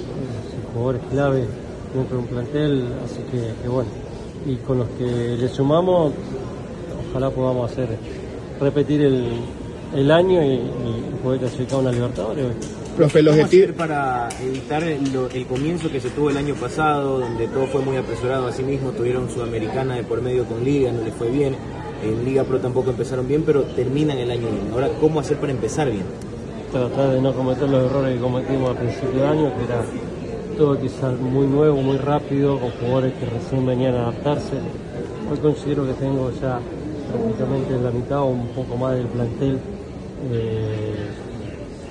Speaker 18: jugadores clave dentro de un plantel, así que, que bueno. Y con los que le sumamos, ojalá podamos hacer repetir el, el año y, y poder clasificar una Libertadores.
Speaker 17: Profe, el
Speaker 21: ¿Cómo
Speaker 17: objetivo...
Speaker 21: hacer para evitar el, lo- el comienzo que se tuvo el año pasado, donde todo fue muy apresurado a sí mismo, tuvieron Sudamericana de por medio con Liga, no les fue bien, En Liga Pro tampoco empezaron bien, pero terminan el año bien. Ahora, ¿cómo hacer para empezar bien?
Speaker 18: Tratar de no cometer los errores que cometimos al principio de año, que era todo quizás muy nuevo, muy rápido, con jugadores que recién venían a adaptarse. Hoy considero que tengo ya prácticamente la mitad o un poco más del plantel eh,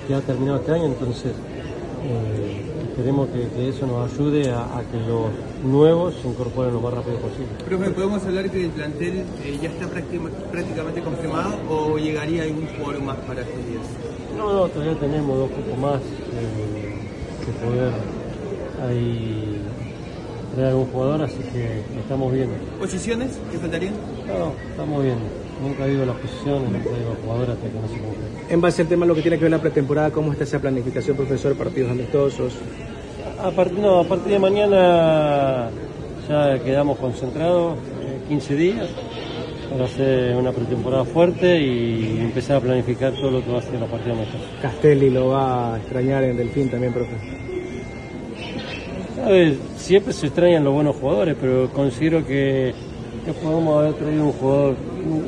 Speaker 18: que ha terminado este año, entonces eh, esperemos que, que eso nos ayude a, a que los nuevos se incorporen lo más rápido posible.
Speaker 22: Profe, ¿podemos hablar que el plantel eh, ya está prácti- prácticamente confirmado o llegaría algún jugador más para estos días?
Speaker 18: No, no, todavía tenemos dos cupos más eh, que poder ahí traer algún jugador, así que estamos viendo.
Speaker 22: ¿Posiciones que faltarían?
Speaker 18: No, estamos viendo. Nunca digo las posiciones, nunca digo jugadores hasta que no se concrete.
Speaker 17: En base al tema de lo que tiene que ver la pretemporada, ¿cómo está esa planificación, profesor? Partidos amistosos.
Speaker 18: A partir, no, a partir de mañana ya quedamos concentrados eh, 15 días para hacer una pretemporada fuerte y empezar a planificar todo lo que va a ser la partida amistosa.
Speaker 17: Castelli lo va a extrañar en Delfín también, profe.
Speaker 18: ¿Sabes? Siempre se extrañan los buenos jugadores, pero considero que, que podemos haber traído un jugador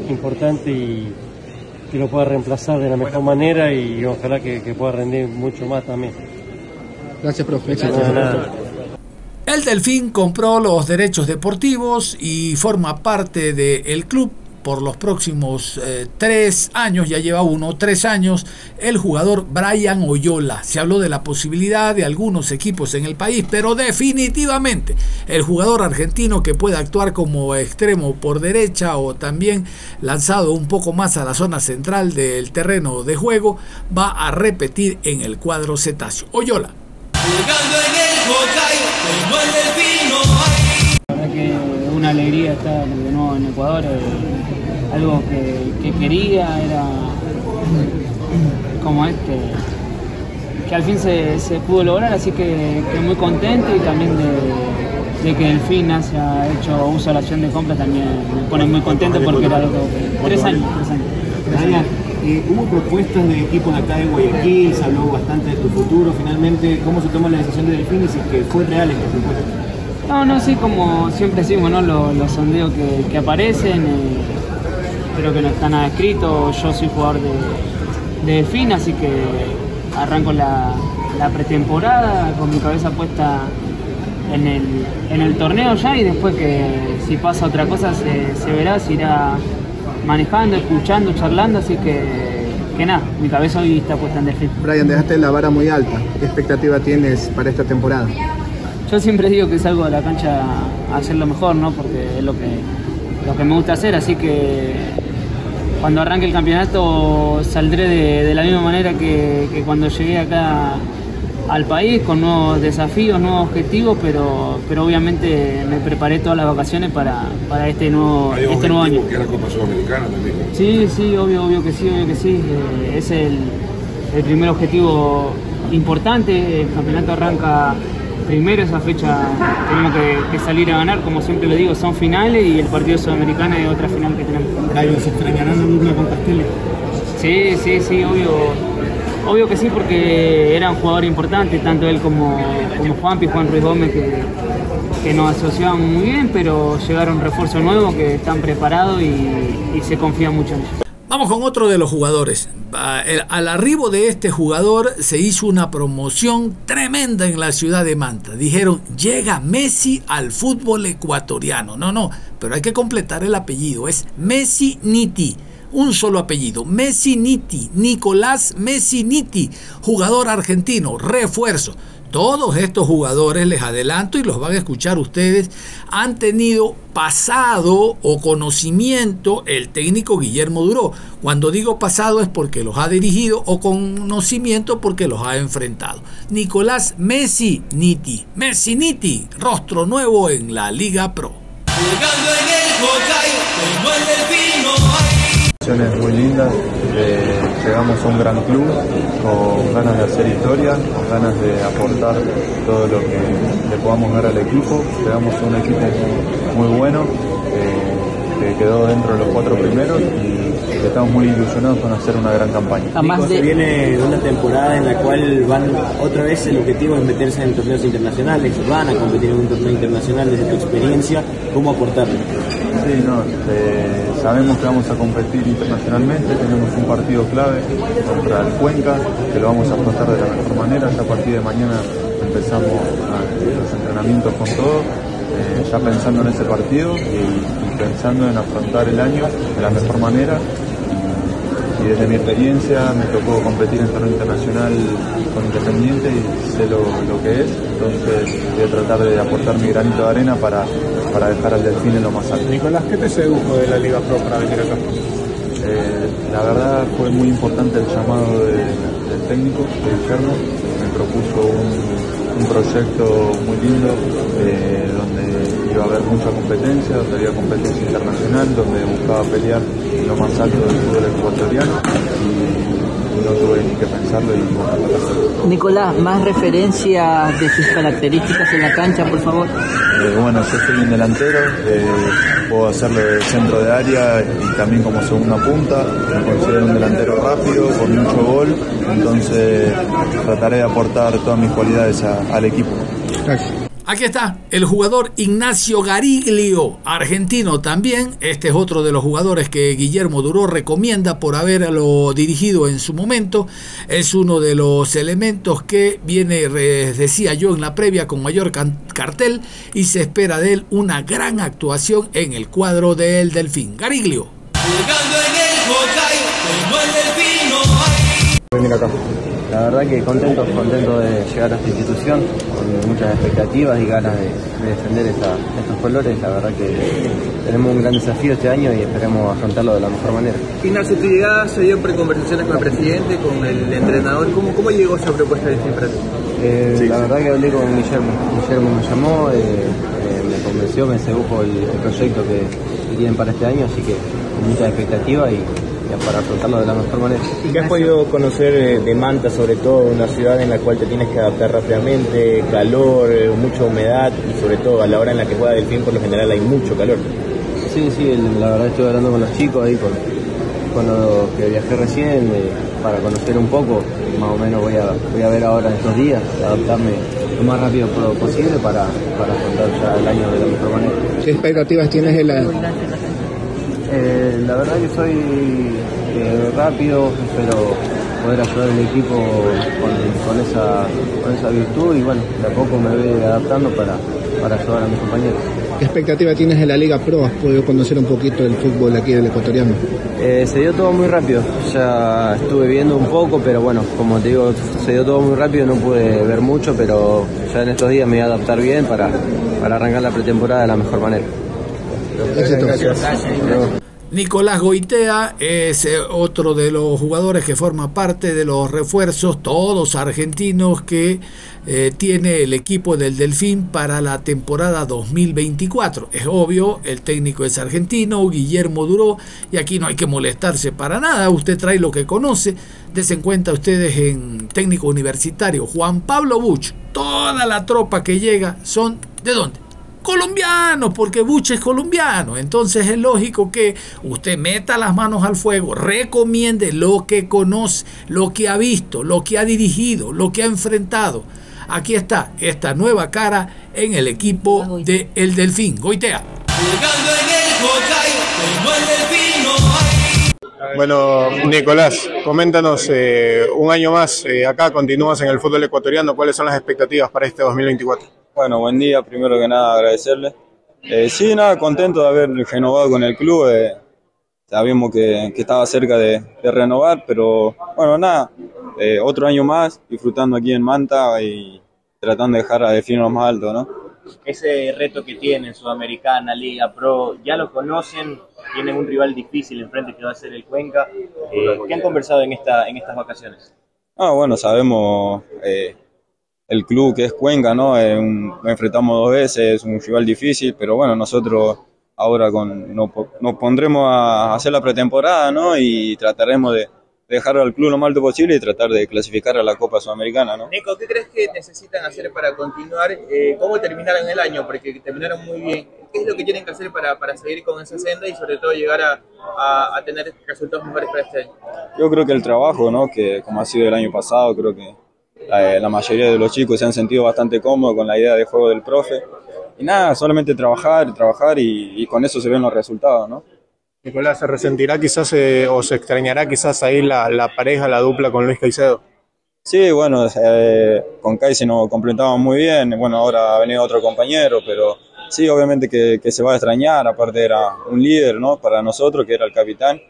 Speaker 18: importante y que lo pueda reemplazar de la mejor manera y ojalá que, que pueda rendir mucho más también.
Speaker 17: Gracias, profe.
Speaker 18: Nada.
Speaker 5: El Delfín compró los derechos deportivos y forma parte del club por los próximos eh, tres años, ya lleva uno, tres años, el jugador Brian Oyola. Se habló de la posibilidad de algunos equipos en el país, pero definitivamente el jugador argentino que puede actuar como extremo por derecha o también lanzado un poco más a la zona central del terreno de juego, va a repetir en el cuadro cetáceo. Oyola.
Speaker 10: Jugando en el Hokkaido, como el delfino hay.
Speaker 23: La verdad que una alegría estar de nuevo en Ecuador, eh, algo que, que quería, era como este, que al fin se, se pudo lograr, así que, que muy contento y también de, de que el fin haya hecho uso de la acción de compra también me pone muy contento porque era algo que, tres años, tres años. tres años.
Speaker 21: Brian, eh, hubo propuestas de equipos acá de Guayaquil, se habló bastante de tu futuro. Finalmente, ¿cómo se toma la decisión de Delfín y si que fue real esta propuesta?
Speaker 23: No, no, sí, como siempre decimos, ¿no? Los, los sondeos que, que aparecen, eh, creo que no está nada escrito. Yo soy jugador de, de Delfín, así que arranco la, la pretemporada con mi cabeza puesta en el, en el torneo ya y después que si pasa otra cosa se, se verá, se irá manejando, escuchando, charlando, así que, que nada, mi cabeza hoy está puesta en Delfín.
Speaker 17: Brian, dejaste la vara muy alta. ¿Qué expectativa tienes para esta temporada?
Speaker 23: Yo siempre digo que salgo de la cancha a hacerlo mejor, ¿no? Porque es lo que, lo que me gusta hacer, así que cuando arranque el campeonato saldré de, de la misma manera que, que cuando llegué acá al país, con nuevos desafíos, nuevos objetivos, pero, pero obviamente me preparé todas las vacaciones para, para este nuevo,
Speaker 19: Hay
Speaker 23: este nuevo año.
Speaker 19: que la Copa Sudamericana también.
Speaker 23: Sí, sí, obvio, obvio que sí, obvio que sí. Eh, es el, el primer objetivo importante. El campeonato arranca primero, esa fecha tenemos que, que salir a ganar, como siempre lo digo, son finales y el partido sudamericano es otra final que tenemos.
Speaker 21: ¿se extrañarán la dupla con Castelli?
Speaker 23: Sí, sí, sí, obvio. Obvio que sí, porque era un jugador importante, tanto él como, como Juanpi, Juan Ruiz Gómez, que, que nos asociaban muy bien, pero llegaron refuerzos nuevos que están preparados y, y se confía mucho en ellos.
Speaker 5: Con otro de los jugadores. Al arribo de este jugador se hizo una promoción tremenda en la ciudad de Manta. Dijeron, llega Messi al fútbol ecuatoriano. No, no, pero hay que completar el apellido. Es Messi Niti. Un solo apellido, Messi Niti, Nicolás Messi Niti, jugador argentino, refuerzo. Todos estos jugadores, les adelanto y los van a escuchar ustedes, han tenido pasado o conocimiento el técnico Guillermo Duró. Cuando digo pasado es porque los ha dirigido o conocimiento porque los ha enfrentado. Nicolás Messi Niti, Messi Niti, rostro nuevo en la Liga Pro.
Speaker 10: Jugando en el como el
Speaker 24: muy lindas, eh, llegamos a un gran club con ganas de hacer historia, con ganas de aportar todo lo que le podamos dar al equipo. Llegamos a un equipo muy, bueno, eh, que quedó dentro de los cuatro primeros y estamos muy ilusionados con hacer una gran campaña.
Speaker 21: Se viene de una temporada en la cual van otra vez el objetivo es meterse en torneos internacionales, van a competir en un torneo internacional desde tu experiencia, ¿cómo aportarle?
Speaker 24: Sí, no, eh, sabemos que vamos a competir internacionalmente, tenemos un partido clave contra el Cuenca, que lo vamos a afrontar de la mejor manera, ya a partir de mañana empezamos a- los entrenamientos con todo, eh, ya pensando en ese partido y, y pensando en afrontar el año de la mejor manera. Y, desde mi experiencia me tocó competir en torneo internacional con Independiente y sé lo, lo que es, entonces voy a tratar de aportar mi granito de arena para, para dejar al Delfín en lo más alto.
Speaker 21: Nicolás, ¿qué te sedujo de la Liga Pro para venir acá?
Speaker 24: Eh, la verdad fue muy importante el llamado de- del técnico, de Guillermo, me propuso un, un proyecto muy lindo eh, iba a haber mucha competencia, donde había competencia internacional, donde buscaba pelear en lo más alto del fútbol ecuatoriano y, no tuve ni que pensarlo y bueno, para hacerlo.
Speaker 20: Nicolás, más referencias de sus características en la cancha, por favor.
Speaker 24: Eh, bueno, yo soy un delantero, eh, puedo hacerle de centro de área y también como segunda punta. Me considero un delantero rápido, con mucho gol, entonces trataré de aportar todas mis cualidades a- al equipo.
Speaker 5: Aquí está el jugador Ignacio Gariglio, argentino también. Este es otro de los jugadores que Guillermo Duró recomienda por haberlo dirigido en su momento. Es uno de los elementos que viene, decía yo en la previa, con mayor cartel y se espera de él una gran actuación en el cuadro del Delfín. Gariglio.
Speaker 10: Jugando en el Hawkeye, como el delfino hay.
Speaker 24: Venir acá.
Speaker 25: La verdad que contento, contento de llegar a esta institución, con muchas expectativas y ganas de, de defender esta- estos colores. La verdad que tenemos un gran desafío este año y esperemos afrontarlo de la mejor manera.
Speaker 22: Ignacio, tu llegada se dio en preconversaciones con el presidente, con el entrenador. ¿Cómo, cómo llegó esa propuesta de siempre?
Speaker 25: Eh, la verdad que hablé con Guillermo. Guillermo me llamó, eh, eh, me convenció, me sedujo el, el proyecto que, tienen para este año, así que con mucha expectativa y, y para afrontarlo de la mejor manera.
Speaker 21: ¿Y qué has podido conocer de Manta, sobre todo una ciudad en la cual te tienes que adaptar rápidamente, calor, eh, mucha humedad y sobre todo a la hora en la que juega Delfín por lo general hay mucho calor?
Speaker 25: Sí, sí, la verdad estuve hablando con los chicos ahí, con, con los que viajé recién, eh, para conocer un poco, más o menos voy a, voy a ver ahora en estos días, adaptarme lo más rápido po- posible para, para afrontar ya el año de la mejor manera.
Speaker 17: ¿Qué expectativas tienes de la,
Speaker 25: Eh, la verdad que soy eh, rápido, espero poder ayudar al equipo con, con esa, con esa virtud y bueno, de a poco me voy adaptando para, para ayudar a mis compañeros.
Speaker 17: qué expectativa tienes de la Liga Pro? ¿Has podido conocer un poquito el fútbol aquí del ecuatoriano?
Speaker 25: Eh, se dio todo muy rápido, ya estuve viendo un poco, pero bueno, como te digo, se dio todo muy rápido, no pude ver mucho, pero ya en estos días me voy a adaptar bien para, para arrancar la pretemporada de la mejor manera.
Speaker 5: Nicolás Goitea es eh, otro de los jugadores que forma parte de los refuerzos, todos argentinos que eh, tiene el equipo del Delfín para la temporada 2024. Es obvio, el técnico es argentino, Guillermo Duró, y aquí no hay que molestarse para nada. Usted trae lo que conoce. Desen cuenta ustedes en técnico universitario, Juan Pablo Buch. Toda la tropa que llega son de dónde? Colombianos, porque Buch es colombiano. Entonces es lógico que usted meta las manos al fuego, recomiende lo que conoce, lo que ha visto, lo que ha dirigido, lo que ha enfrentado. Aquí está esta nueva cara en el equipo de El Delfín. Goitea.
Speaker 10: Jugando en el Hawkeye, como el delfino hay.
Speaker 26: Bueno, Nicolás, coméntanos, eh, un año más eh, acá, continúas en el fútbol ecuatoriano, ¿cuáles son las expectativas para este 2024?
Speaker 24: Bueno, buen día, primero que nada agradecerle. Eh, sí, nada, contento de haber renovado con el club. eh, sabíamos que, que estaba cerca de, de renovar, pero bueno, nada, eh, otro año más disfrutando aquí en Manta y tratando de dejar a lo más alto, ¿no?
Speaker 21: Ese reto que tienen, Sudamericana, Liga Pro, ya lo conocen, tienen un rival difícil enfrente que va a ser el Cuenca. Eh, ¿Qué han conversado en, esta, en estas vacaciones?
Speaker 24: Ah, bueno, sabemos eh, el club que es Cuenca, ¿no? Eh, un- lo enfrentamos dos veces, es un rival difícil, pero bueno, nosotros ahora con, nos, nos pondremos a hacer la pretemporada, ¿no? Y trataremos de dejar al club lo más alto posible y tratar de clasificar a la Copa Sudamericana, ¿no?
Speaker 22: Nico, ¿qué crees que necesitan hacer para continuar? Eh, ¿Cómo terminaron el año? Porque terminaron muy bien.
Speaker 27: ¿qué es lo que tienen que hacer para, para seguir con esa senda y sobre todo llegar a, a, a tener resultados mejores para este año?
Speaker 24: Yo creo que el trabajo, ¿no? que como ha sido el año pasado, creo que la, la mayoría de los chicos se han sentido bastante cómodos con la idea de juego del profe. Y nada, solamente trabajar, trabajar y, y con eso se ven los resultados, ¿no?
Speaker 26: Nicolás, ¿se resentirá quizás eh, o se extrañará quizás ahí la, la pareja, la dupla con Luis Caicedo?
Speaker 24: Sí, bueno, eh, con Kaisi nos complementamos muy bien. Bueno, ahora ha venido otro compañero, pero sí, obviamente que, que se va a extrañar. Aparte era un líder, ¿no? Para nosotros, que era el capitán.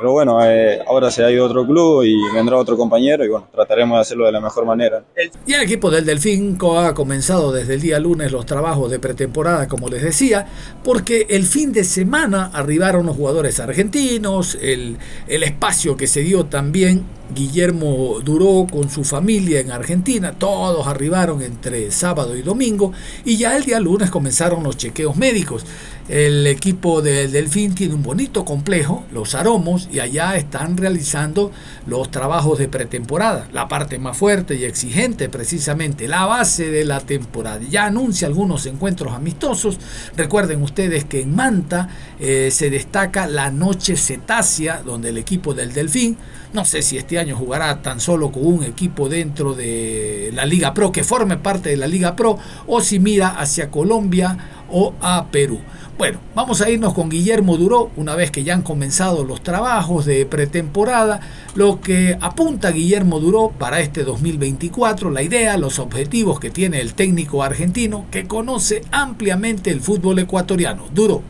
Speaker 24: Pero bueno, eh, ahora se ha ido otro club y vendrá otro compañero y bueno, trataremos de hacerlo de la mejor manera.
Speaker 5: Y el equipo del Delfín ha comenzado desde el día lunes los trabajos de pretemporada, como les decía, porque el fin de semana arribaron los jugadores argentinos, el, el espacio que se dio también Guillermo duró con su familia en Argentina, todos arribaron entre sábado y domingo y ya el día lunes comenzaron los chequeos médicos. El equipo del Delfín tiene un bonito complejo, los Aromos, y allá están realizando los trabajos de pretemporada, la parte más fuerte y exigente precisamente, la base de la temporada. Ya anuncia algunos encuentros amistosos. Recuerden ustedes que en Manta eh, se destaca la noche cetácea, donde el equipo del Delfín, no sé si este año jugará tan solo con un equipo dentro de la Liga Pro, que forme parte de la Liga Pro, o si mira hacia Colombia o a Perú. Bueno, vamos a irnos con Guillermo Duró, una vez que ya han comenzado los trabajos de pretemporada, lo que apunta Guillermo Duró para este 2024, la idea, los objetivos que tiene el técnico argentino que conoce ampliamente el fútbol ecuatoriano. Duró.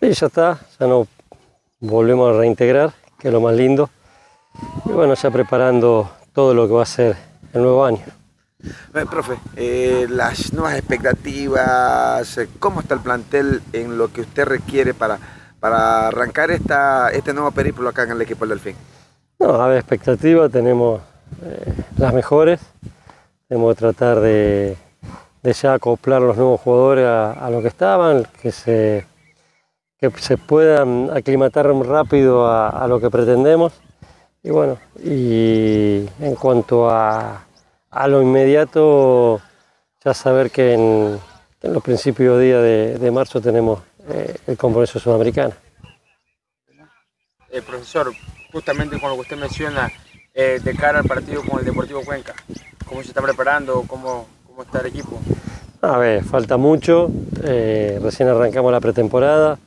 Speaker 18: Sí, ya está, ya nos volvemos a reintegrar, que es lo más lindo. Y bueno, ya preparando todo lo que va a ser el nuevo año.
Speaker 28: Eh, profe, eh, las nuevas expectativas, eh, ¿cómo está el plantel en lo que usted requiere para, para arrancar esta, este nuevo periplo acá en el equipo del Delfín?
Speaker 18: No, a ver, expectativas tenemos las mejores. Tenemos que tratar de, de ya acoplar los nuevos jugadores a, a lo que estaban, que se, que se puedan aclimatar rápido a, a lo que pretendemos. Y bueno, y en cuanto a, a lo inmediato, ya saber que en, en los principios días de, de marzo tenemos eh, el compromiso sudamericano.
Speaker 29: Eh, profesor, justamente con lo que usted menciona eh, de cara al partido con el Deportivo Cuenca, ¿cómo se está preparando? ¿Cómo, cómo está el equipo?
Speaker 18: A ver, falta mucho, eh, recién arrancamos la pretemporada,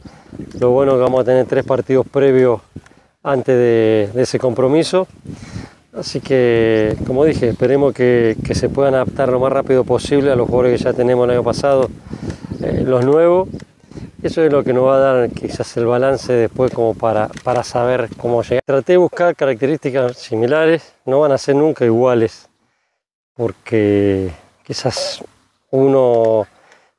Speaker 18: lo bueno es que vamos a tener tres partidos previos antes de, de ese compromiso, así que como dije, esperemos que, se puedan adaptar lo más rápido posible a los jugadores que ya tenemos el año pasado, eh, los nuevos, eso es lo que nos va a dar quizás el balance después como para, para saber cómo llegar. Traté de buscar características similares, no van a ser nunca iguales, porque quizás uno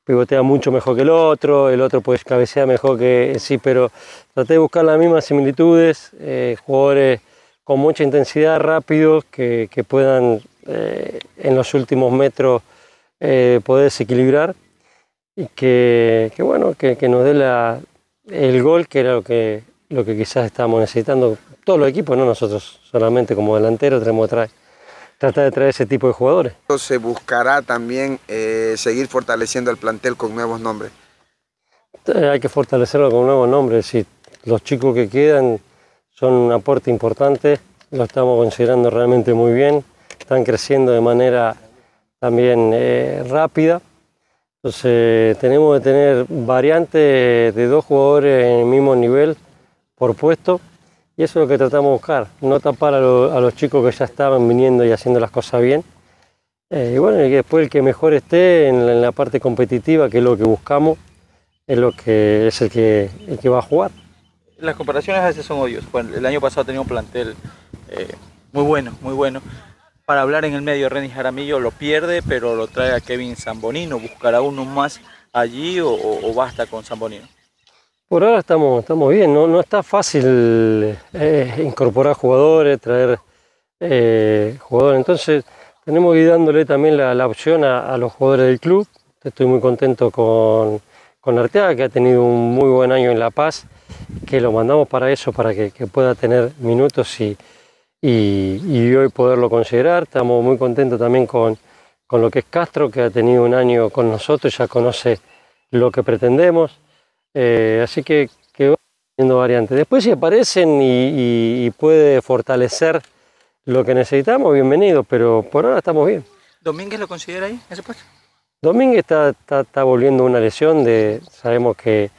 Speaker 18: pivotea mucho mejor que el otro, el otro pues cabecea mejor que sí, pero traté de buscar las mismas similitudes, eh, jugadores con mucha intensidad, rápidos, que, que puedan eh, en los últimos metros eh, poder desequilibrar y que, que bueno, que, que nos dé la, el gol, que era lo que, lo que quizás estábamos necesitando todos los equipos, no nosotros solamente como delantero tenemos que traer, tratar de traer ese tipo de jugadores.
Speaker 28: Se buscará también eh, seguir fortaleciendo el plantel con nuevos nombres.
Speaker 18: Eh, hay que fortalecerlo con nuevos nombres, sí. los chicos que quedan son un aporte importante, lo estamos considerando realmente muy bien, están creciendo de manera también eh, rápida. Entonces tenemos que tener variantes de dos jugadores en el mismo nivel por puesto y eso es lo que tratamos de buscar, no tapar a, lo, a los chicos que ya estaban viniendo y haciendo las cosas bien. Eh, y bueno, y después el que mejor esté en la, en la, parte competitiva, que es lo que buscamos, es, lo que, es el, que, el que va a jugar.
Speaker 29: Las comparaciones a veces son odios. Bueno, el año pasado tenía un plantel eh, muy bueno, muy bueno para hablar en el medio. Renny Jaramillo lo pierde, pero lo trae a Kevin Zambonino. ¿Buscará uno más allí o, basta con Zambonino?
Speaker 18: Por ahora estamos, estamos bien, no, no está fácil eh, incorporar jugadores, traer eh, jugadores. Entonces tenemos que ir dándole también la, la opción a, los jugadores del club. Estoy muy contento con, con Arteaga, que ha tenido un muy buen año en La Paz, que lo mandamos para eso, para que, pueda tener minutos y, y, y, hoy poderlo considerar. Estamos muy contentos también con, con lo que es Castro, que ha tenido un año con nosotros, ya conoce lo que pretendemos. Eh, así que, que va viendo variantes. Después si aparecen y puede fortalecer lo que necesitamos, bienvenido, pero por ahora estamos bien.
Speaker 29: ¿Domínguez lo considera ahí, ese puesto?
Speaker 18: Domínguez está, volviendo una lesión, de, sabemos que,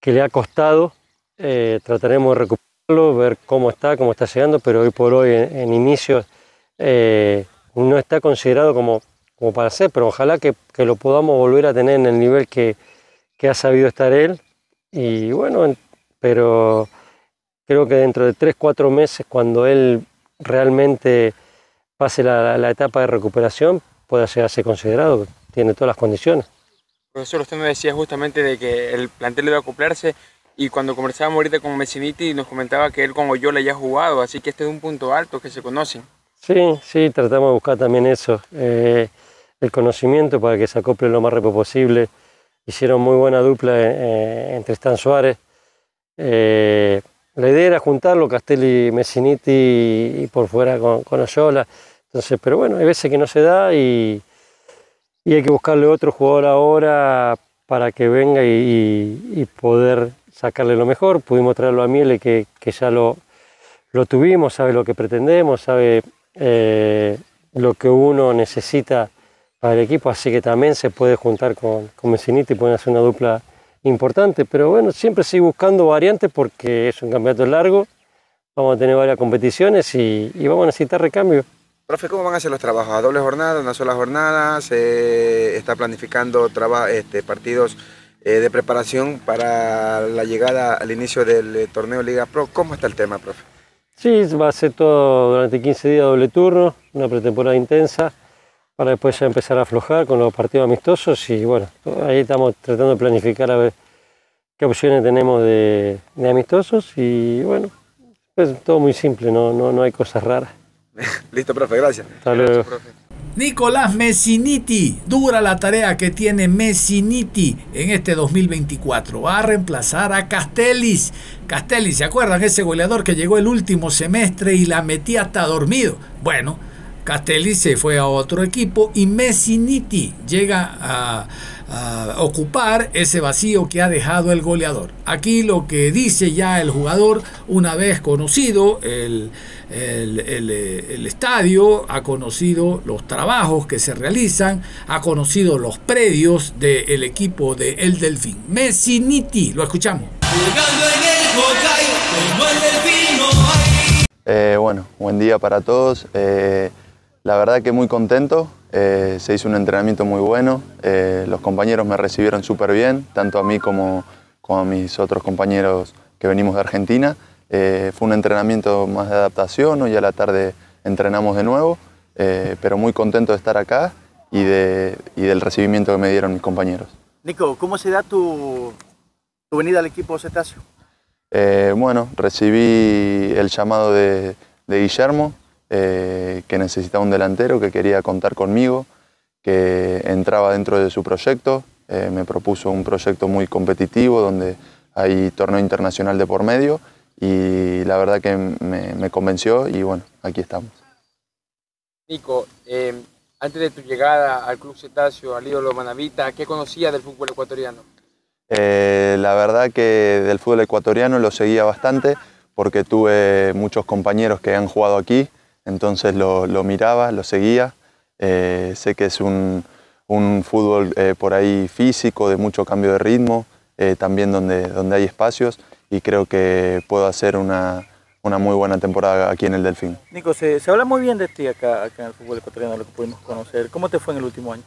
Speaker 18: que le ha costado, eh, trataremos de recuperarlo, ver cómo está, cómo está llegando, pero hoy por hoy en, en inicio eh, no está considerado como, como para ser, pero ojalá que, lo podamos volver a tener en el nivel que, que ha sabido estar él. Y bueno, en- pero creo que dentro de tres, cuatro meses, cuando él realmente pase la, la etapa de recuperación, pueda llegar a ser considerado, tiene todas las condiciones.
Speaker 30: Profesor, usted me decía justamente de que el plantel debe acoplarse y cuando conversábamos ahorita con Messiniti nos comentaba que él con Oyola ya ha jugado, así que este es un punto alto que se conocen.
Speaker 18: Sí, sí, tratamos de buscar también eso, eh, el conocimiento para que se acople lo más rápido posible. Hicieron muy buena dupla eh, entre Stan Suárez. Eh, la idea era juntarlo, Castelli, Messiniti y, y por fuera con, con Oyola. Entonces, pero bueno, hay veces que no se da y, y hay que buscarle otro jugador ahora para que venga y, poder sacarle lo mejor. Pudimos traerlo a Miele, que, que ya lo, lo tuvimos, sabe lo que pretendemos, sabe eh, lo que uno necesita para el equipo, así que también se puede juntar con, con Messiniti y pueden hacer una dupla importante. Pero bueno, siempre sigo buscando variantes porque es un campeonato largo, vamos a tener varias competiciones y, y vamos a necesitar recambio.
Speaker 28: Profe, ¿cómo van a ser los trabajos? ¿A doble jornada, una sola jornada? ¿Se está planificando este, partidos eh, de preparación para la llegada al inicio del eh, torneo Liga Pro? ¿Cómo está el tema, profe?
Speaker 18: Sí, va a ser todo durante 15 días doble turno, una pretemporada intensa, para después ya empezar a aflojar con los partidos amistosos y bueno, ahí estamos tratando de planificar a ver qué opciones tenemos de, de amistosos y bueno, es todo muy simple, no, no, no hay cosas raras.
Speaker 28: Listo, profe, gracias.
Speaker 18: Hasta luego.
Speaker 5: Nicolás Messiniti, dura la tarea que tiene Messiniti en este 2024. Va a reemplazar a Castellis. Castellis, ¿se acuerdan? Ese goleador que llegó el último semestre y la metía hasta dormido. Bueno, Castellis se fue a otro equipo y Messiniti llega a, a ocupar ese vacío que ha dejado el goleador. Aquí lo que dice ya el jugador, una vez conocido el, el- el, eh, el estadio, ha conocido los trabajos que se realizan, ha conocido los predios del equipo de El Delfín. Messiniti, lo escuchamos.
Speaker 24: Eh, bueno, buen día para todos. Eh, la verdad que muy contento. Eh, se hizo un entrenamiento muy bueno. Eh, los compañeros me recibieron súper bien, tanto a mí como, como a mis otros compañeros que venimos de Argentina. Eh, fue un entrenamiento más de adaptación. Hoy a la tarde entrenamos de nuevo, pero muy contento de estar acá y, de, y del recibimiento que me dieron mis compañeros.
Speaker 31: Nico, ¿cómo se da tu, tu venida al equipo cetáceo?
Speaker 24: Bueno, recibí el llamado de, de Guillermo, eh, que necesitaba un delantero, que quería contar conmigo, que entraba dentro de su proyecto. Eh, me propuso un proyecto muy competitivo donde hay torneo internacional de por medio y la verdad que me, me convenció y bueno, aquí estamos.
Speaker 30: Nico, eh, antes de tu llegada al Club Cetáceo, al ídolo Manavita, ¿qué conocías del fútbol ecuatoriano?
Speaker 24: Eh, la verdad que del fútbol ecuatoriano lo seguía bastante porque tuve muchos compañeros que han jugado aquí, entonces lo, lo miraba, lo seguía. Eh, sé que es un, un fútbol eh, por ahí físico, de mucho cambio de ritmo, eh, también donde, donde hay espacios y creo que puedo hacer una, una muy buena temporada aquí en el Delfín.
Speaker 31: Nico, se, se habla muy bien de ti acá, acá en el fútbol ecuatoriano, lo que pudimos conocer. ¿Cómo te fue en el último año?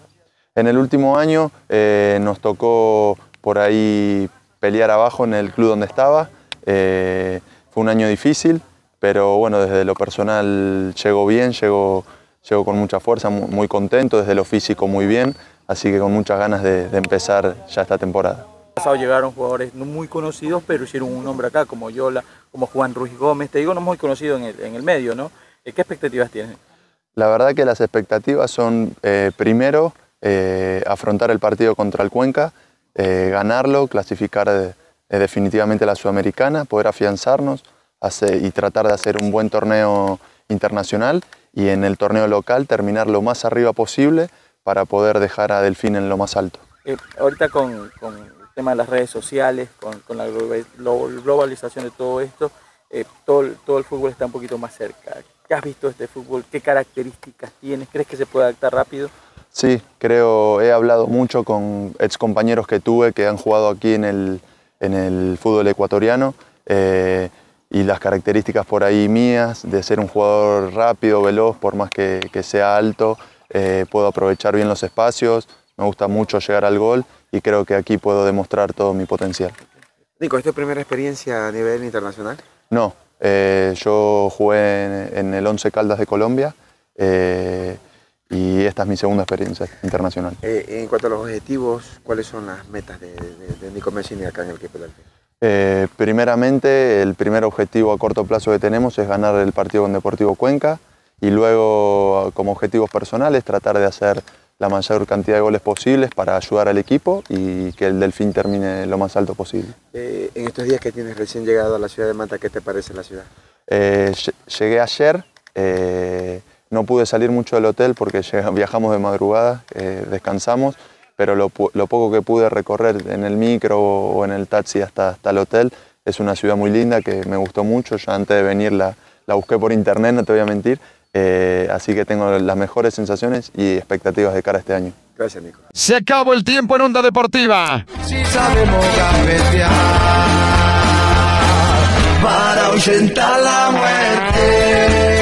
Speaker 24: En el último año eh, nos tocó por ahí pelear abajo en el club donde estaba. Eh, fue un año difícil, pero bueno, desde lo personal llegó bien, llegó, llegó con mucha fuerza, mu- muy contento, desde lo físico muy bien, así que con muchas ganas de, de empezar ya esta temporada.
Speaker 31: pasado llegaron jugadores no muy conocidos, pero hicieron un nombre acá, como Yola, como Juan Ruiz Gómez. Te digo, no muy conocido en el, en el medio, ¿no? Eh, ¿Qué expectativas tienes?
Speaker 24: La verdad que las expectativas son, eh, primero, eh, afrontar el partido contra el Cuenca, eh, ganarlo, clasificar definitivamente a la Sudamericana, poder afianzarnos hace- y tratar de hacer un buen torneo internacional y en el torneo local terminar lo más arriba posible para poder dejar a Delfín en lo más alto.
Speaker 29: Eh, ahorita con, con, el tema de las redes sociales, con, con la globalización de todo esto, eh, todo, todo el fútbol está un poquito más cerca. ¿Qué has visto de este fútbol? ¿Qué características tiene? ¿Crees que se puede adaptar rápido?
Speaker 24: Sí, creo, he hablado mucho con ex compañeros que tuve que han jugado aquí en el, en el fútbol ecuatoriano eh, y las características por ahí mías de ser un jugador rápido, veloz, por más que, que sea alto, eh, puedo aprovechar bien los espacios, me gusta mucho llegar al gol y creo que aquí puedo demostrar todo mi potencial.
Speaker 28: Nico, ¿es tu primera experiencia a nivel internacional?
Speaker 24: No, eh, yo jugué en, en, el Once Caldas de Colombia eh, y esta es mi segunda experiencia internacional.
Speaker 28: En cuanto a los objetivos, ¿cuáles son las metas de, de, de Nico Messini acá en el equipo del
Speaker 24: eh, primeramente, el primer objetivo a corto plazo que tenemos es ganar el partido con Deportivo Cuenca y luego, como objetivos personales, tratar de hacer la mayor cantidad de goles posibles para ayudar al equipo y que el Delfín termine lo más alto posible.
Speaker 28: Eh, en estos días que tienes recién llegado a la ciudad de Manta, ¿qué te parece la ciudad?
Speaker 24: Eh, llegué ayer, eh, no pude salir mucho del hotel porque viajamos de madrugada, descansamos, pero lo, lo, poco que pude recorrer en el micro o en el taxi hasta, hasta el hotel es una ciudad muy linda que me gustó mucho. Yo antes de venir la, la busqué por internet, no te voy a mentir, eh, así que tengo las mejores sensaciones y expectativas de cara a este año.
Speaker 28: Gracias, Nico.
Speaker 2: Se acabó el tiempo en Onda Deportiva.
Speaker 4: Si sabemos para ahuyentar la muerte.